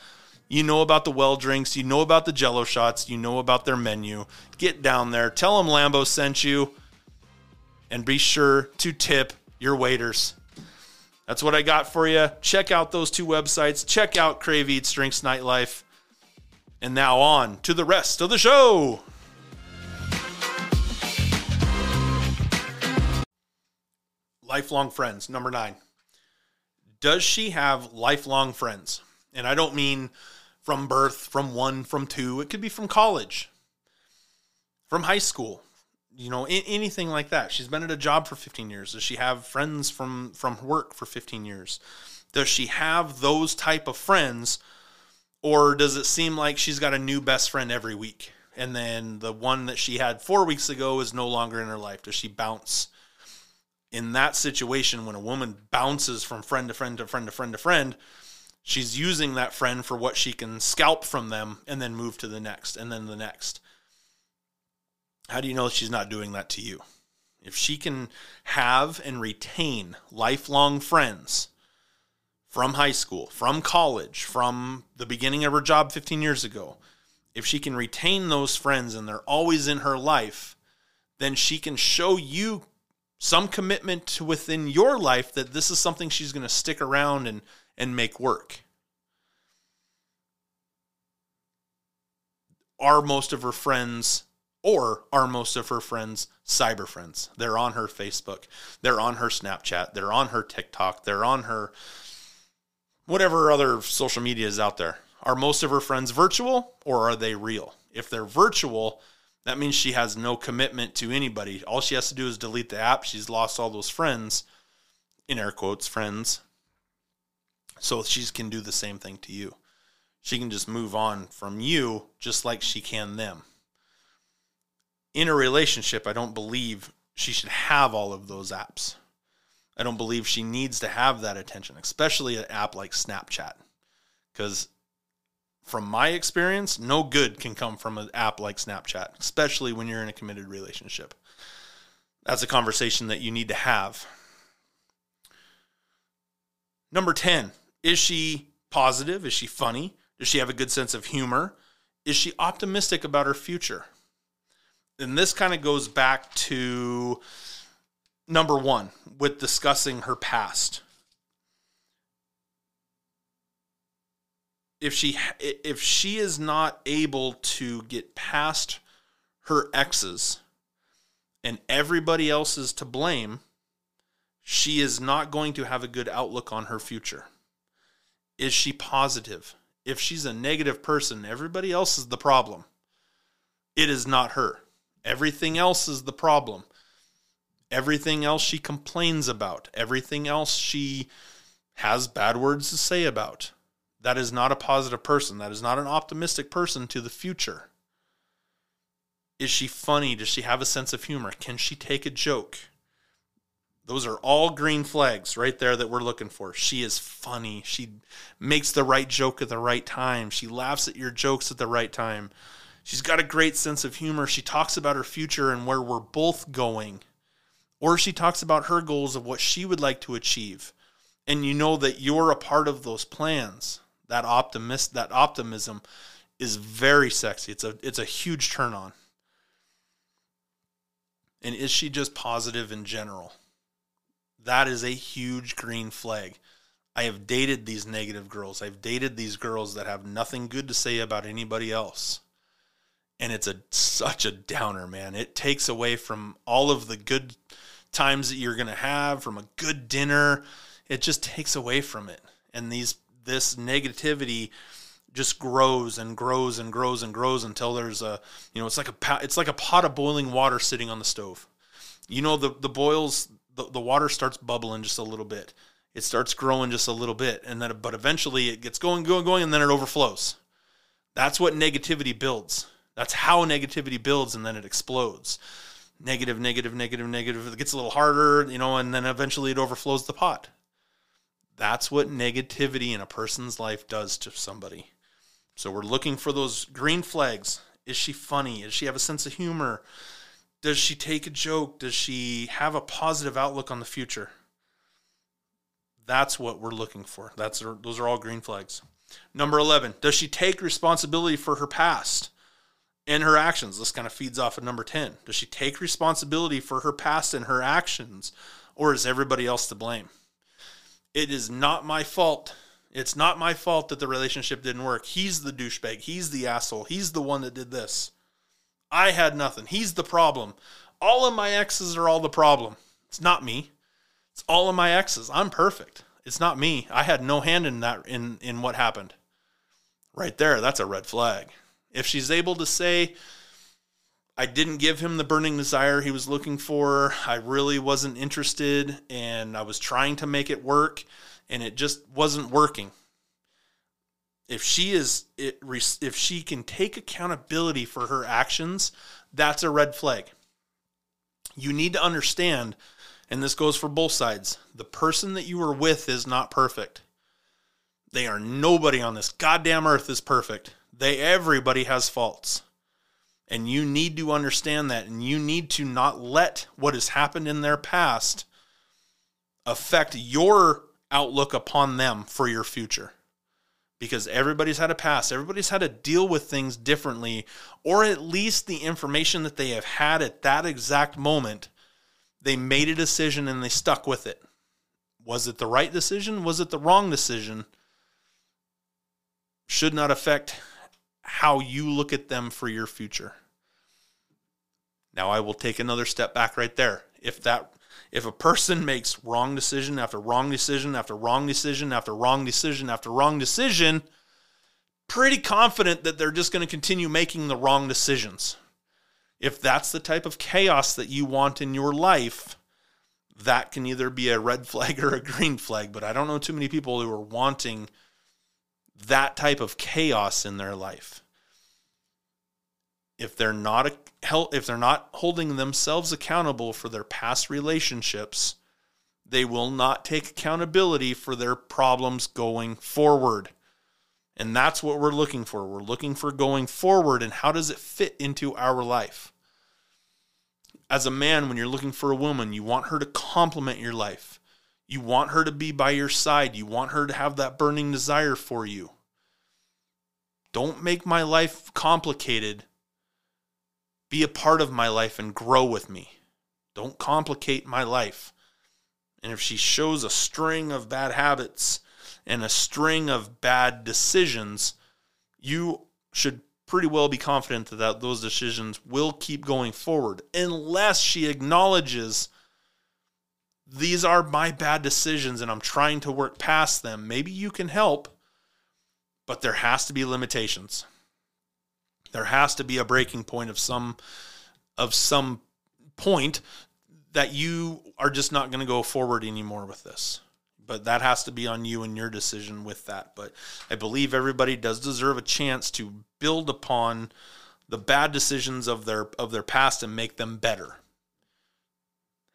You know about the well drinks. You know about the jello shots. You know about their menu. Get down there. Tell them Lambo sent you. And be sure to tip your waiters. That's what I got for you. Check out those two websites. Check out Crave Eats Drinks Nightlife. And now on to the rest of the show. Lifelong friends, number nine. Does she have lifelong friends? And I don't mean from birth, from one, from two. It could be from college, from high school, you know, anything like that. She's been at a job for 15 years. Does she have friends from from work for 15 years? Does she have those type of friends or does it seem like she's got a new best friend every week? And then the one that she had 4 weeks ago is no longer in her life. Does she bounce? In that situation when a woman bounces from friend to friend to friend to friend to friend, she's using that friend for what she can scalp from them and then move to the next and then the next how do you know she's not doing that to you? If she can have and retain lifelong friends from high school, from college, from the beginning of her job 15 years ago, if she can retain those friends and they're always in her life, then she can show you some commitment within your life that this is something she's going to stick around and and make work. Are most of her friends or are most of her friends cyber friends? They're on her Facebook, they're on her Snapchat, they're on her TikTok, they're on her whatever other social media is out there. Are most of her friends virtual or are they real? If they're virtual, that means she has no commitment to anybody. All she has to do is delete the app. She's lost all those friends, in air quotes, friends. So she can do the same thing to you. She can just move on from you just like she can them in a relationship, I don't believe she should have all of those apps. I don't believe she needs to have that attention, especially an app like Snapchat. Because from my experience, no good can come from an app like Snapchat, especially when you're in a committed relationship. That's a conversation that you need to have. Number 10, is she positive? Is she funny? Does she have a good sense of humor? Is she optimistic about her future? and this kind of goes back to number one with discussing her past. If she if she is not able to get past her exes and everybody else is to blame, she is not going to have a good outlook on her future. Is she positive? If she's a negative person, everybody else is the problem. It is not her. Everything else is the problem. Everything else she complains about, everything else she has bad words to say about. That is not a positive person. That is not an optimistic person to the future. Is she funny? Does she have a sense of humor? Can she take a joke? Those are all green flags right there that we're looking for. She is funny. She makes the right joke at the right time. She laughs at your jokes at the right time. She's got a great sense of humor. She talks about her future and where we're both going. Or she talks about her goals of what she would like to achieve. And you know that you're a part of those plans. That optimist that optimism is very sexy. It's a it's a huge turn on. And is she just positive in general? That is a huge green flag. I have dated these negative girls. I've dated these girls that have nothing good to say about anybody else and it's a such a downer, man. It takes away from all of the good times that you're going to have from a good dinner. It just takes away from it. And these this negativity just grows and grows and grows and grows until there's a you know it's like a it's like a pot of boiling water sitting on the stove. You know the the boils the, the water starts bubbling just a little bit. It starts growing just a little bit and then but eventually it gets going going going and then it overflows. That's what negativity builds. That's how negativity builds and then it explodes. Negative, negative, negative, negative. It gets a little harder, you know, and then eventually it overflows the pot. That's what negativity in a person's life does to somebody. So we're looking for those green flags. Is she funny? Does she have a sense of humor? Does she take a joke? Does she have a positive outlook on the future? That's what we're looking for. That's those are all green flags. Number 11, does she take responsibility for her past? and her actions. This kind of feeds off of number 10. Does she take responsibility for her past and her actions, or is everybody else to blame? It is not my fault. It's not my fault that the relationship didn't work. He's the douchebag. He's the asshole. He's the one that did this. I had nothing. He's the problem. All of my exes are all the problem. It's not me. It's all of my exes. I'm perfect. It's not me. I had no hand in that in in what happened. Right there, that's a red flag. If she's able to say I didn't give him the burning desire he was looking for, I really wasn't interested and I was trying to make it work and it just wasn't working. If she is if she can take accountability for her actions, that's a red flag. You need to understand and this goes for both sides. The person that you are with is not perfect. They are nobody on this goddamn earth is perfect. They everybody has faults. And you need to understand that and you need to not let what has happened in their past affect your outlook upon them for your future. Because everybody's had a past, everybody's had to deal with things differently, or at least the information that they have had at that exact moment they made a decision and they stuck with it. Was it the right decision? Was it the wrong decision? Should not affect how you look at them for your future. Now I will take another step back right there. If that if a person makes wrong decision after wrong decision after wrong decision after wrong decision after wrong decision, pretty confident that they're just going to continue making the wrong decisions if that's the type of chaos that you want in your life, that can either be a red flag or a green flag. But I don't know too many people who are wanting that type of chaos in their life. If they're not if they're not holding themselves accountable for their past relationships, they will not take accountability for their problems going forward. And that's what we're looking for. We're looking for going forward and how does it fit into our life? As a man, when you're looking for a woman, you want her to complement your life. You want her to be by your side. You want her to have that burning desire for you. Don't make my life complicated. Be a part of my life and grow with me. Don't complicate my life. And if she shows a string of bad habits, and a string of bad decisions, you should pretty well be confident that those decisions will keep going forward unless she acknowledges these are my bad decisions and I'm trying to work past them. Maybe you can help, but there has to be limitations. There has to be a breaking point of some of some point that you are just not going to go forward anymore with this but that has to be on you and your decision with that. But I believe everybody does deserve a chance to build upon the bad decisions of their of their past and make them better.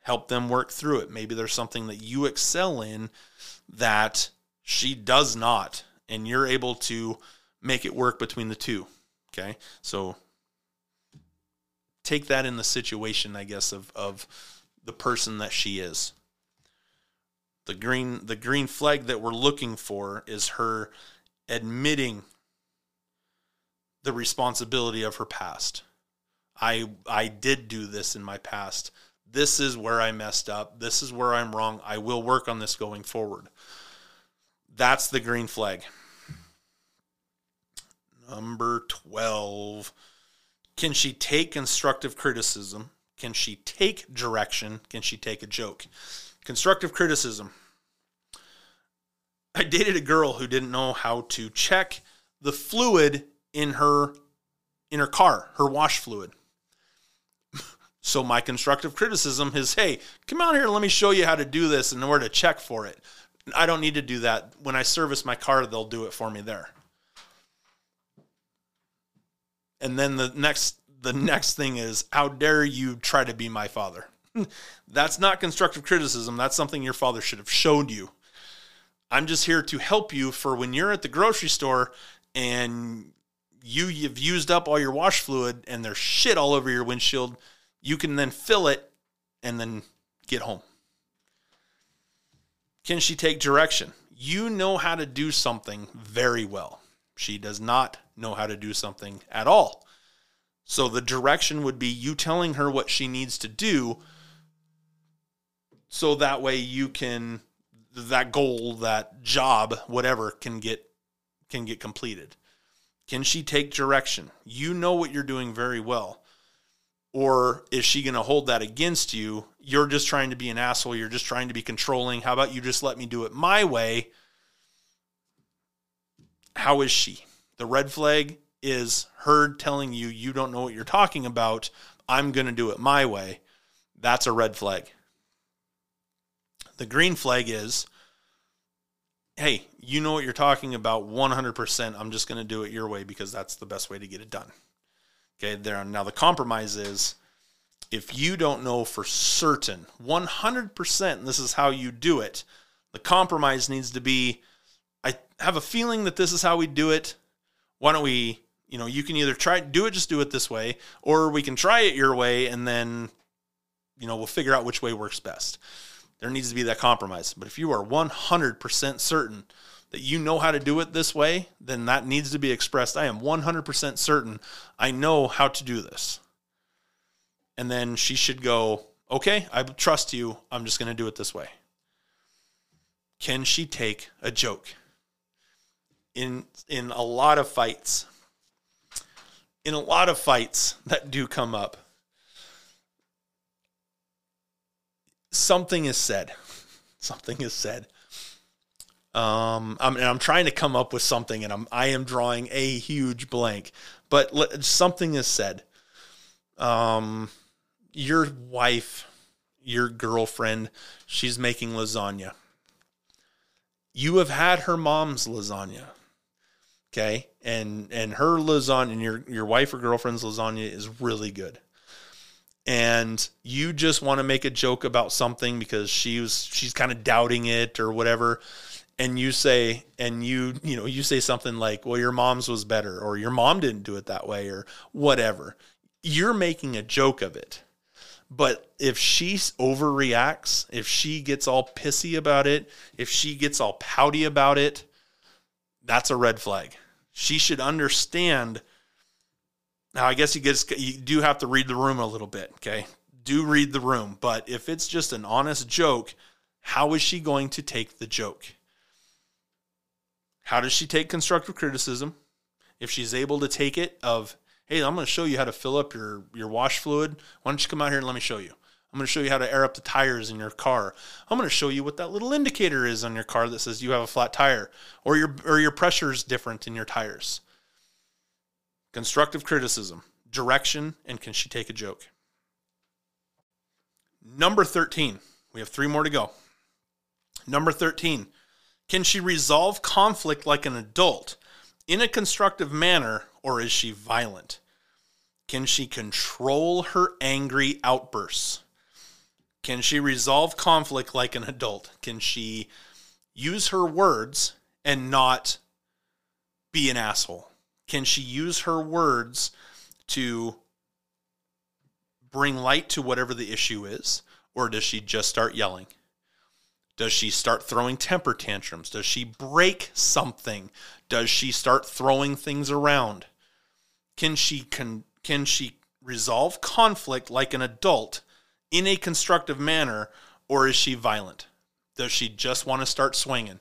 Help them work through it. Maybe there's something that you excel in that she does not, and you're able to make it work between the two. Okay, so take that in the situation, I guess, of of the person that she is the green the green flag that we're looking for is her admitting the responsibility of her past. I I did do this in my past. This is where I messed up. This is where I'm wrong. I will work on this going forward. That's the green flag. Number 12. Can she take constructive criticism? Can she take direction? Can she take a joke? Constructive criticism. I dated a girl who didn't know how to check the fluid in her in her car, her wash fluid. so my constructive criticism is, "Hey, come out here, and let me show you how to do this and where to check for it." I don't need to do that. When I service my car, they'll do it for me there. And then the next the next thing is, "How dare you try to be my father?" That's not constructive criticism. That's something your father should have showed you. I'm just here to help you for when you're at the grocery store and you you've used up all your wash fluid and there's shit all over your windshield, you can then fill it and then get home. Can she take direction? You know how to do something very well. She does not know how to do something at all. So the direction would be you telling her what she needs to do so that way you can that goal, that job, whatever can get can get completed? Can she take direction? You know what you're doing very well. Or is she going to hold that against you? You're just trying to be an asshole. You're just trying to be controlling. How about you just let me do it my way? How is she? The red flag is her telling you, you don't know what you're talking about. I'm going to do it my way. That's a red flag. The green flag is, hey, you know what you're talking about 100%. I'm just going to do it your way because that's the best way to get it done. Okay, there. Now the compromise is if you don't know for certain 100% and this is how you do it, the compromise needs to be I have a feeling that this is how we do it. Why don't we, you know, you can either try do it just do it this way or we can try it your way and then you know, we'll figure out which way works best. There needs to be that compromise. But if you are 100% certain that you know how to do it this way, then that needs to be expressed. I am 100% certain I know how to do this. And then she should go, okay, I trust you. I'm just going to do it this way. Can she take a joke? In, in a lot of fights, in a lot of fights that do come up, something is said. Something is said um, I'm, I'm trying to come up with something, and I'm I am drawing a huge blank. But something is said. Um, your wife, your girlfriend, she's making lasagna. You have had her mom's lasagna, okay, and and her lasagna, and your your wife or girlfriend's lasagna is really good. And you just want to make a joke about something because she was she's kind of doubting it or whatever. And you say and you you know you say something like well your mom's was better or your mom didn't do it that way or whatever. You're making a joke of it. But if she overreacts if she gets all pissy about it if she gets all pouty about it that's a red flag she should understand now i guess you get you do have to read the room a little bit okay do read the room but if it's just an honest joke how is she going to take the joke how does she take constructive criticism? If she's able to take it of, hey, I'm going to show you how to fill up your, your wash fluid. Why don't you come out here and let me show you? I'm going to show you how to air up the tires in your car. I'm going to show you what that little indicator is on your car that says you have a flat tire or your or your pressure is different in your tires. Constructive criticism, direction, and can she take a joke? Number 13. We have three more to go. Number 13. Can she resolve conflict like an adult in a constructive manner, or is she violent? Can she control her angry outbursts? Can she resolve conflict like an adult? Can she use her words and not be an asshole? Can she use her words to bring light to whatever the issue is? Or does she just start yelling? Does she start throwing temper tantrums? Does she break something? Does she start throwing things around? Can she can can she resolve conflict like an adult in a constructive manner or is she violent? Does she just want to start swinging?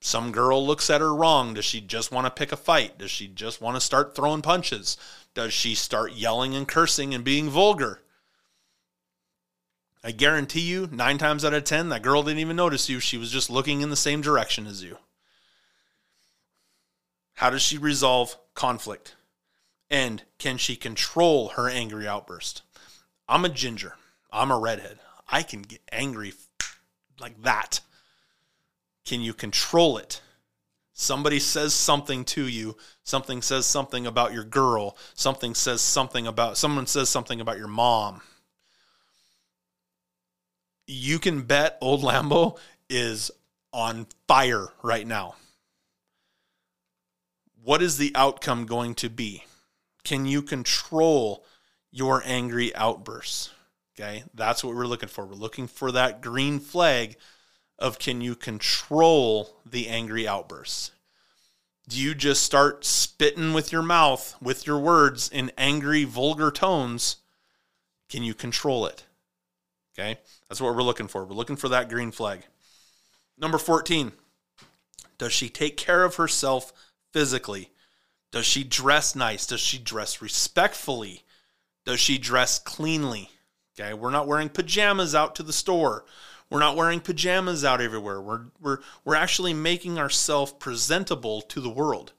Some girl looks at her wrong. Does she just want to pick a fight? Does she just want to start throwing punches? Does she start yelling and cursing and being vulgar? I guarantee you, nine times out of 10, that girl didn't even notice you. She was just looking in the same direction as you. How does she resolve conflict? And can she control her angry outburst? I'm a ginger. I'm a redhead. I can get angry like that. Can you control it? Somebody says something to you, something says something about your girl, something says something about someone says something about your mom you can bet old Lambo is on fire right now. What is the outcome going to be? Can you control your angry outbursts? Okay, that's what we're looking for. We're looking for that green flag of can you control the angry outbursts? Do you just start spitting with your mouth, with your words in angry, vulgar tones? Can you control it? Okay. That's what we're looking for. We're looking for that green flag. Number 14. Does she take care of herself physically? Does she dress nice? Does she dress respectfully? Does she dress cleanly? Okay, we're not wearing pajamas out to the store. We're not wearing pajamas out everywhere. We're we're we're actually making ourselves presentable to the world.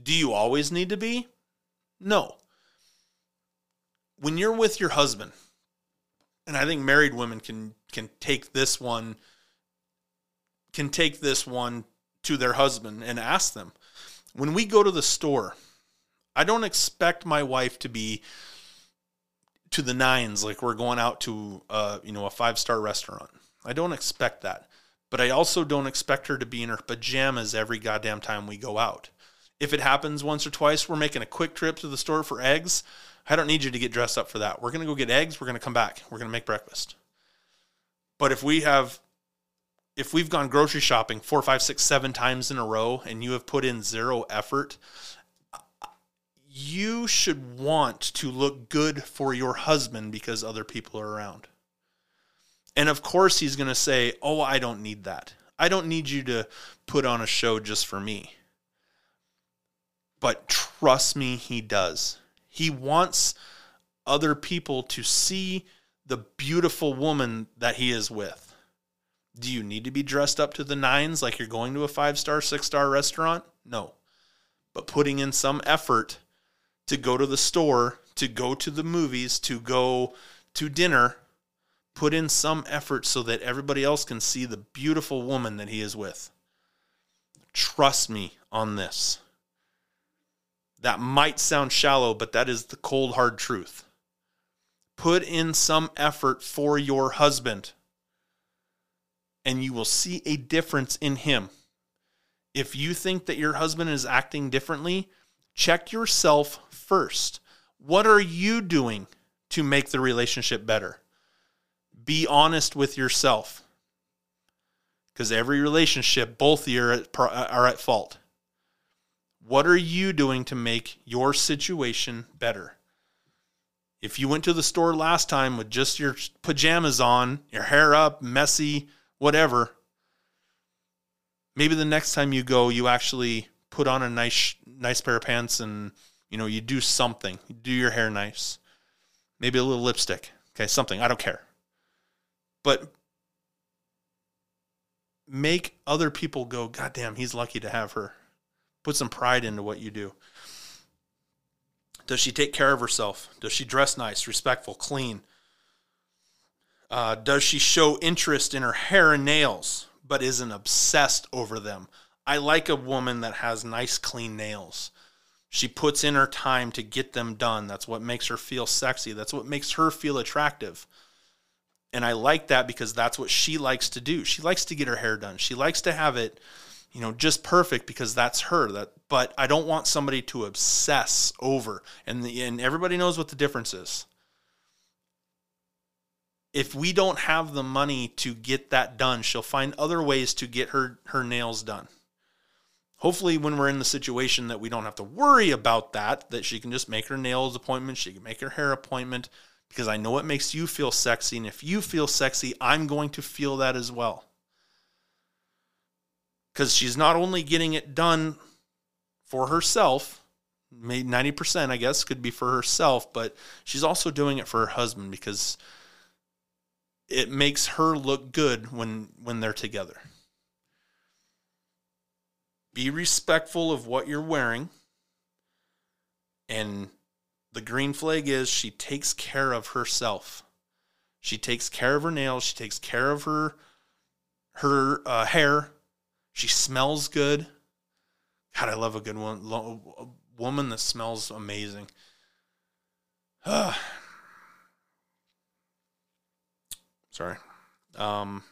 Do you always need to be? No. When you're with your husband, and I think married women can can take this one can take this one to their husband and ask them. When we go to the store, I don't expect my wife to be to the nines like we're going out to uh, you know a five star restaurant. I don't expect that. But I also don't expect her to be in her pajamas every goddamn time we go out. If it happens once or twice, we're making a quick trip to the store for eggs. I don't need you to get dressed up for that. We're going to go get eggs. We're going to come back. We're going to make breakfast. But if we have, if we've gone grocery shopping four, five, six, seven times in a row and you have put in zero effort, you should want to look good for your husband because other people are around. And of course, he's going to say, Oh, I don't need that. I don't need you to put on a show just for me. But trust me, he does. He wants other people to see the beautiful woman that he is with. Do you need to be dressed up to the nines like you're going to a five star, six star restaurant? No. But putting in some effort to go to the store, to go to the movies, to go to dinner put in some effort so that everybody else can see the beautiful woman that he is with. Trust me on this. That might sound shallow, but that is the cold, hard truth. Put in some effort for your husband, and you will see a difference in him. If you think that your husband is acting differently, check yourself first. What are you doing to make the relationship better? be honest with yourself. Because every relationship, both of you are at, are at fault. What are you doing to make your situation better? If you went to the store last time with just your pajamas on, your hair up, messy, whatever, maybe the next time you go, you actually put on a nice nice pair of pants and you know you do something. You do your hair nice, maybe a little lipstick. Okay, something. I don't care but make other people go, God damn, he's lucky to have her. Put some pride into what you do. Does she take care of herself? Does she dress nice, respectful, clean? Uh, does she show interest in her hair and nails, but isn't obsessed over them? I like a woman that has nice, clean nails. She puts in her time to get them done. That's what makes her feel sexy. That's what makes her feel attractive. And I like that because that's what she likes to do. She likes to get her hair done. She likes to have it, you know, just perfect because that's her. That but I don't want somebody to obsess over. And the, and everybody knows what the difference is. If we don't have the money to get that done, she'll find other ways to get her her nails done. Hopefully, when we're in the situation that we don't have to worry about that, that she can just make her nails appointment, she can make her hair appointment, because I know it makes you feel sexy. And if you feel sexy, I'm going to feel that as well. Because she's not only getting it done for herself, maybe 90%, I guess, could be for herself, but she's also doing it for her husband because it makes her look good when when they're together. Be respectful of what you're wearing and the green flag is she takes care of herself. She takes care of her nails. She takes care of her her uh, hair. She smells good. God, I love a good one. A woman that smells amazing. Sorry. Um,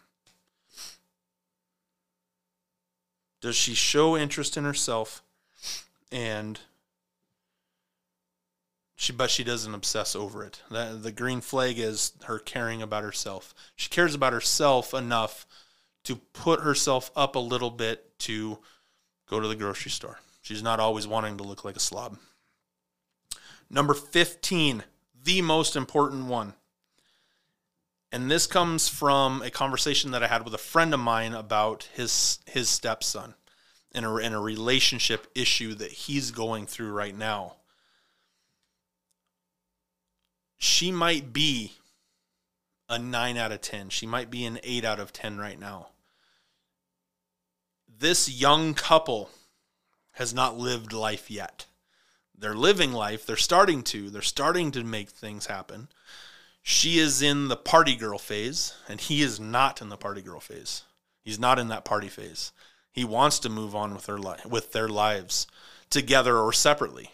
does she show interest in herself and she but she doesn't obsess over it. The, the green flag is her caring about herself. She cares about herself enough to put herself up a little bit to go to the grocery store. She's not always wanting to look like a slob. Number 15, the most important one. And this comes from a conversation that I had with a friend of mine about his his stepson and a, and a relationship issue that he's going through right now. She might be a 9 out of 10. She might be an 8 out of 10 right now. This young couple has not lived life yet. They're living life, they're starting to, they're starting to make things happen. She is in the party girl phase, and he is not in the party girl phase. He's not in that party phase. He wants to move on with her li- with their lives together or separately.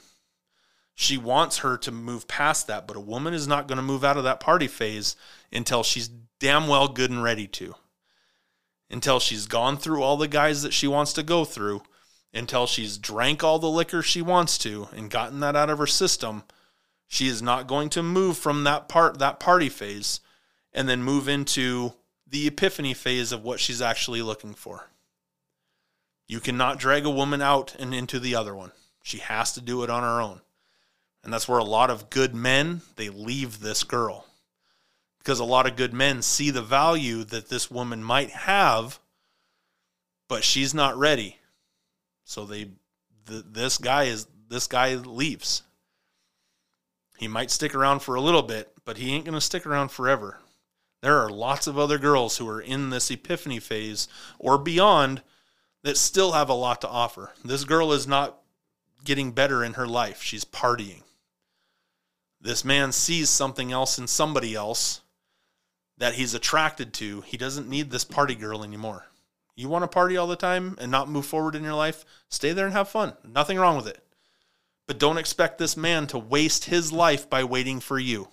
She wants her to move past that, but a woman is not going to move out of that party phase until she's damn well good and ready to. Until she's gone through all the guys that she wants to go through, until she's drank all the liquor she wants to and gotten that out of her system, she is not going to move from that part that party phase and then move into the epiphany phase of what she's actually looking for. You cannot drag a woman out and into the other one. She has to do it on her own. And that's where a lot of good men, they leave this girl. Because a lot of good men see the value that this woman might have, but she's not ready. So they th- this guy is this guy leaves. He might stick around for a little bit, but he ain't going to stick around forever. There are lots of other girls who are in this epiphany phase or beyond that still have a lot to offer. This girl is not getting better in her life. She's partying. This man sees something else in somebody else that he's attracted to. He doesn't need this party girl anymore. You want to party all the time and not move forward in your life? Stay there and have fun. Nothing wrong with it. But don't expect this man to waste his life by waiting for you.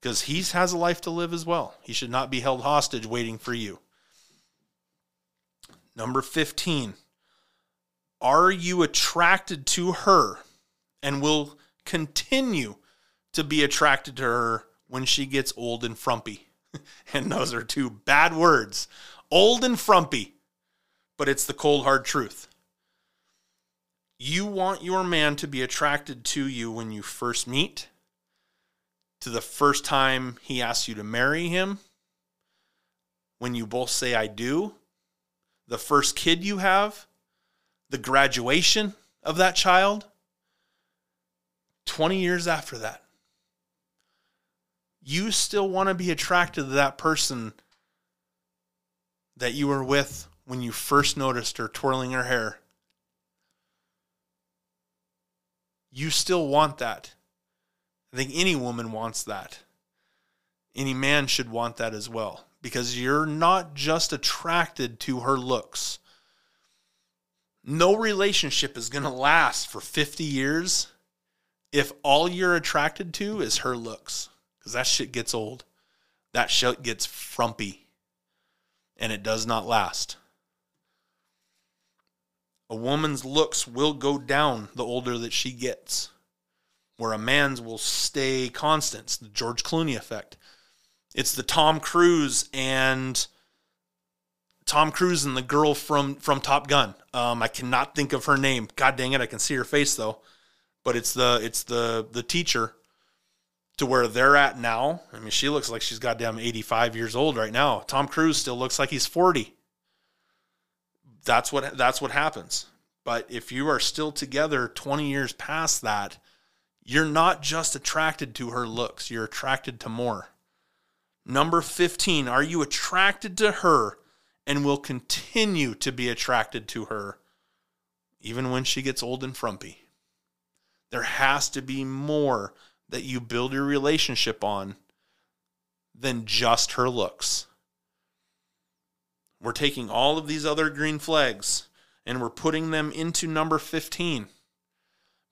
Because he has a life to live as well. He should not be held hostage waiting for you. Number 15. Are you attracted to her and will continue to be attracted to her when she gets old and frumpy. and those are two bad words old and frumpy, but it's the cold hard truth. You want your man to be attracted to you when you first meet, to the first time he asks you to marry him, when you both say, I do, the first kid you have, the graduation of that child, 20 years after that, you still want to be attracted to that person that you were with when you first noticed her twirling her hair. You still want that. I think any woman wants that. Any man should want that as well because you're not just attracted to her looks. No relationship is going to last for 50 years if all you're attracted to is her looks, because that shit gets old, that shit gets frumpy, and it does not last. A woman's looks will go down the older that she gets, where a man's will stay constant. It's the George Clooney effect. It's the Tom Cruise and Tom Cruise and the girl from from Top Gun. Um, I cannot think of her name. God dang it, I can see her face though but it's the it's the the teacher to where they're at now. I mean, she looks like she's goddamn 85 years old right now. Tom Cruise still looks like he's 40. That's what that's what happens. But if you are still together 20 years past that, you're not just attracted to her looks, you're attracted to more. Number 15, are you attracted to her and will continue to be attracted to her even when she gets old and frumpy? There has to be more that you build your relationship on than just her looks. We're taking all of these other green flags and we're putting them into number 15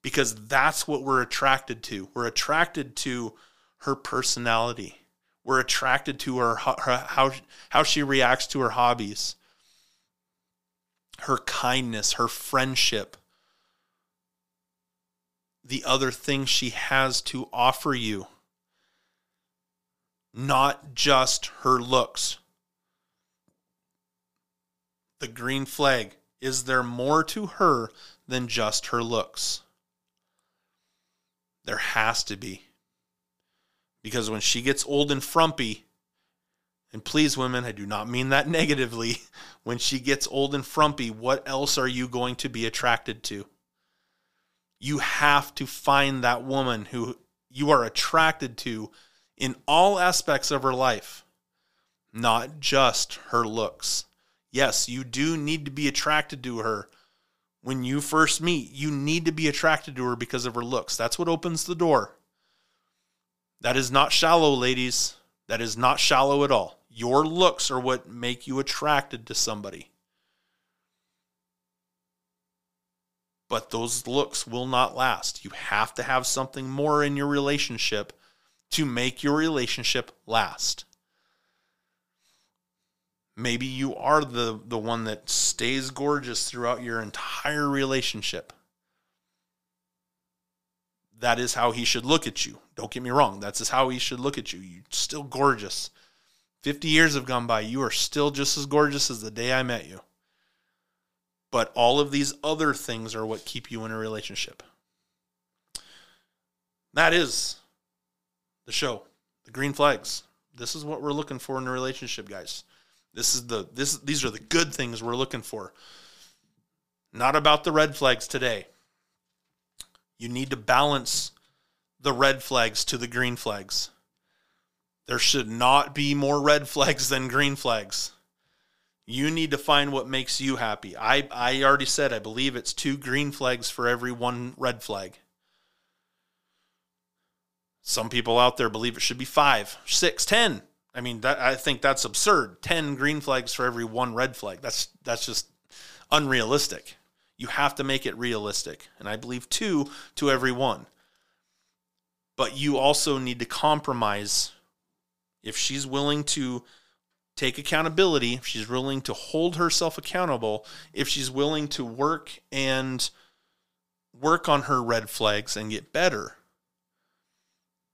because that's what we're attracted to. We're attracted to her personality. We're attracted to her, her how how she reacts to her hobbies. Her kindness, her friendship, the other things she has to offer you, not just her looks. The green flag is there more to her than just her looks? There has to be. Because when she gets old and frumpy, and please, women, I do not mean that negatively. When she gets old and frumpy, what else are you going to be attracted to? You have to find that woman who you are attracted to in all aspects of her life, not just her looks. Yes, you do need to be attracted to her when you first meet. You need to be attracted to her because of her looks. That's what opens the door. That is not shallow, ladies. That is not shallow at all. Your looks are what make you attracted to somebody. But those looks will not last. You have to have something more in your relationship to make your relationship last. Maybe you are the, the one that stays gorgeous throughout your entire relationship. That is how he should look at you. Don't get me wrong. That's how he should look at you. You're still gorgeous. 50 years have gone by. You are still just as gorgeous as the day I met you. But all of these other things are what keep you in a relationship. That is the show, the green flags. This is what we're looking for in a relationship, guys. This is the this these are the good things we're looking for. Not about the red flags today. You need to balance the red flags to the green flags. There should not be more red flags than green flags. You need to find what makes you happy. I, I already said I believe it's two green flags for every one red flag. Some people out there believe it should be five, six, ten. I mean, that I think that's absurd. Ten green flags for every one red flag. That's that's just unrealistic. You have to make it realistic, and I believe two to every one. But you also need to compromise if she's willing to take accountability, if she's willing to hold herself accountable, if she's willing to work and work on her red flags and get better,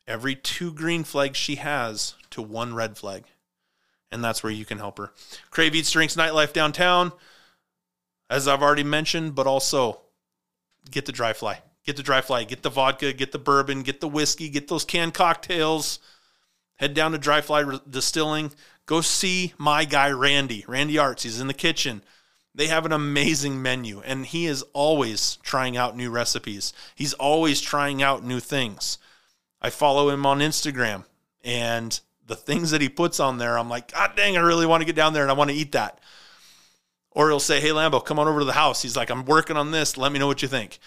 every two green flags she has to one red flag. And that's where you can help her. Crave Eats Drinks Nightlife downtown, as I've already mentioned, but also get the dry fly. Get the dry fly, get the vodka, get the bourbon, get the whiskey, get those canned cocktails head down to Dry Fly Distilling. Go see my guy Randy, Randy Arts. He's in the kitchen. They have an amazing menu, and he is always trying out new recipes. He's always trying out new things. I follow him on Instagram, and the things that he puts on there, I'm like, God dang, I really want to get down there and I want to eat that. Or he'll say, Hey, Lambo, come on over to the house. He's like, I'm working on this. Let me know what you think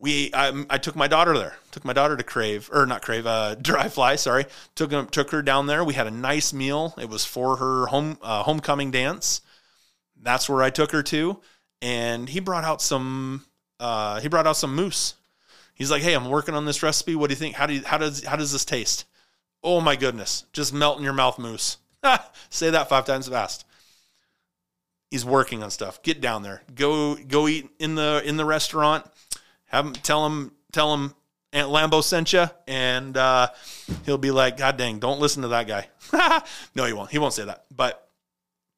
we I, I, took my daughter there took my daughter to crave or not crave uh dry fly sorry took him took her down there we had a nice meal it was for her home uh, homecoming dance that's where i took her to and he brought out some uh he brought out some moose he's like hey i'm working on this recipe. What do you think? How do you, how does how does this taste? Oh my goodness. Just melt in your mouth moose. Say that five times fast. He's working on stuff. Get down there. Go go eat in the in the restaurant. Have him tell him tell him Aunt Lambo sent you, and uh, he'll be like, God dang, don't listen to that guy. no, he won't. He won't say that. But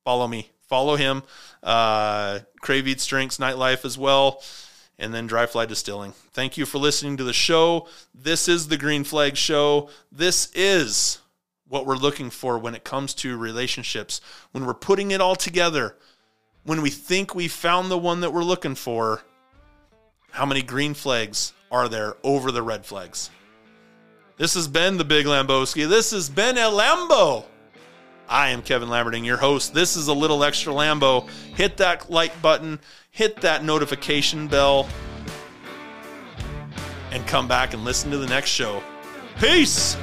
follow me, follow him. Uh, Crave Eats Drinks Nightlife as well, and then Dry Fly Distilling. Thank you for listening to the show. This is the Green Flag Show. This is what we're looking for when it comes to relationships. When we're putting it all together, when we think we found the one that we're looking for how many green flags are there over the red flags? This has been the Big Lamboski. This has been El Lambo. I am Kevin Lamberding, your host. This is a little extra Lambo. Hit that like button, hit that notification bell, and come back and listen to the next show. Peace.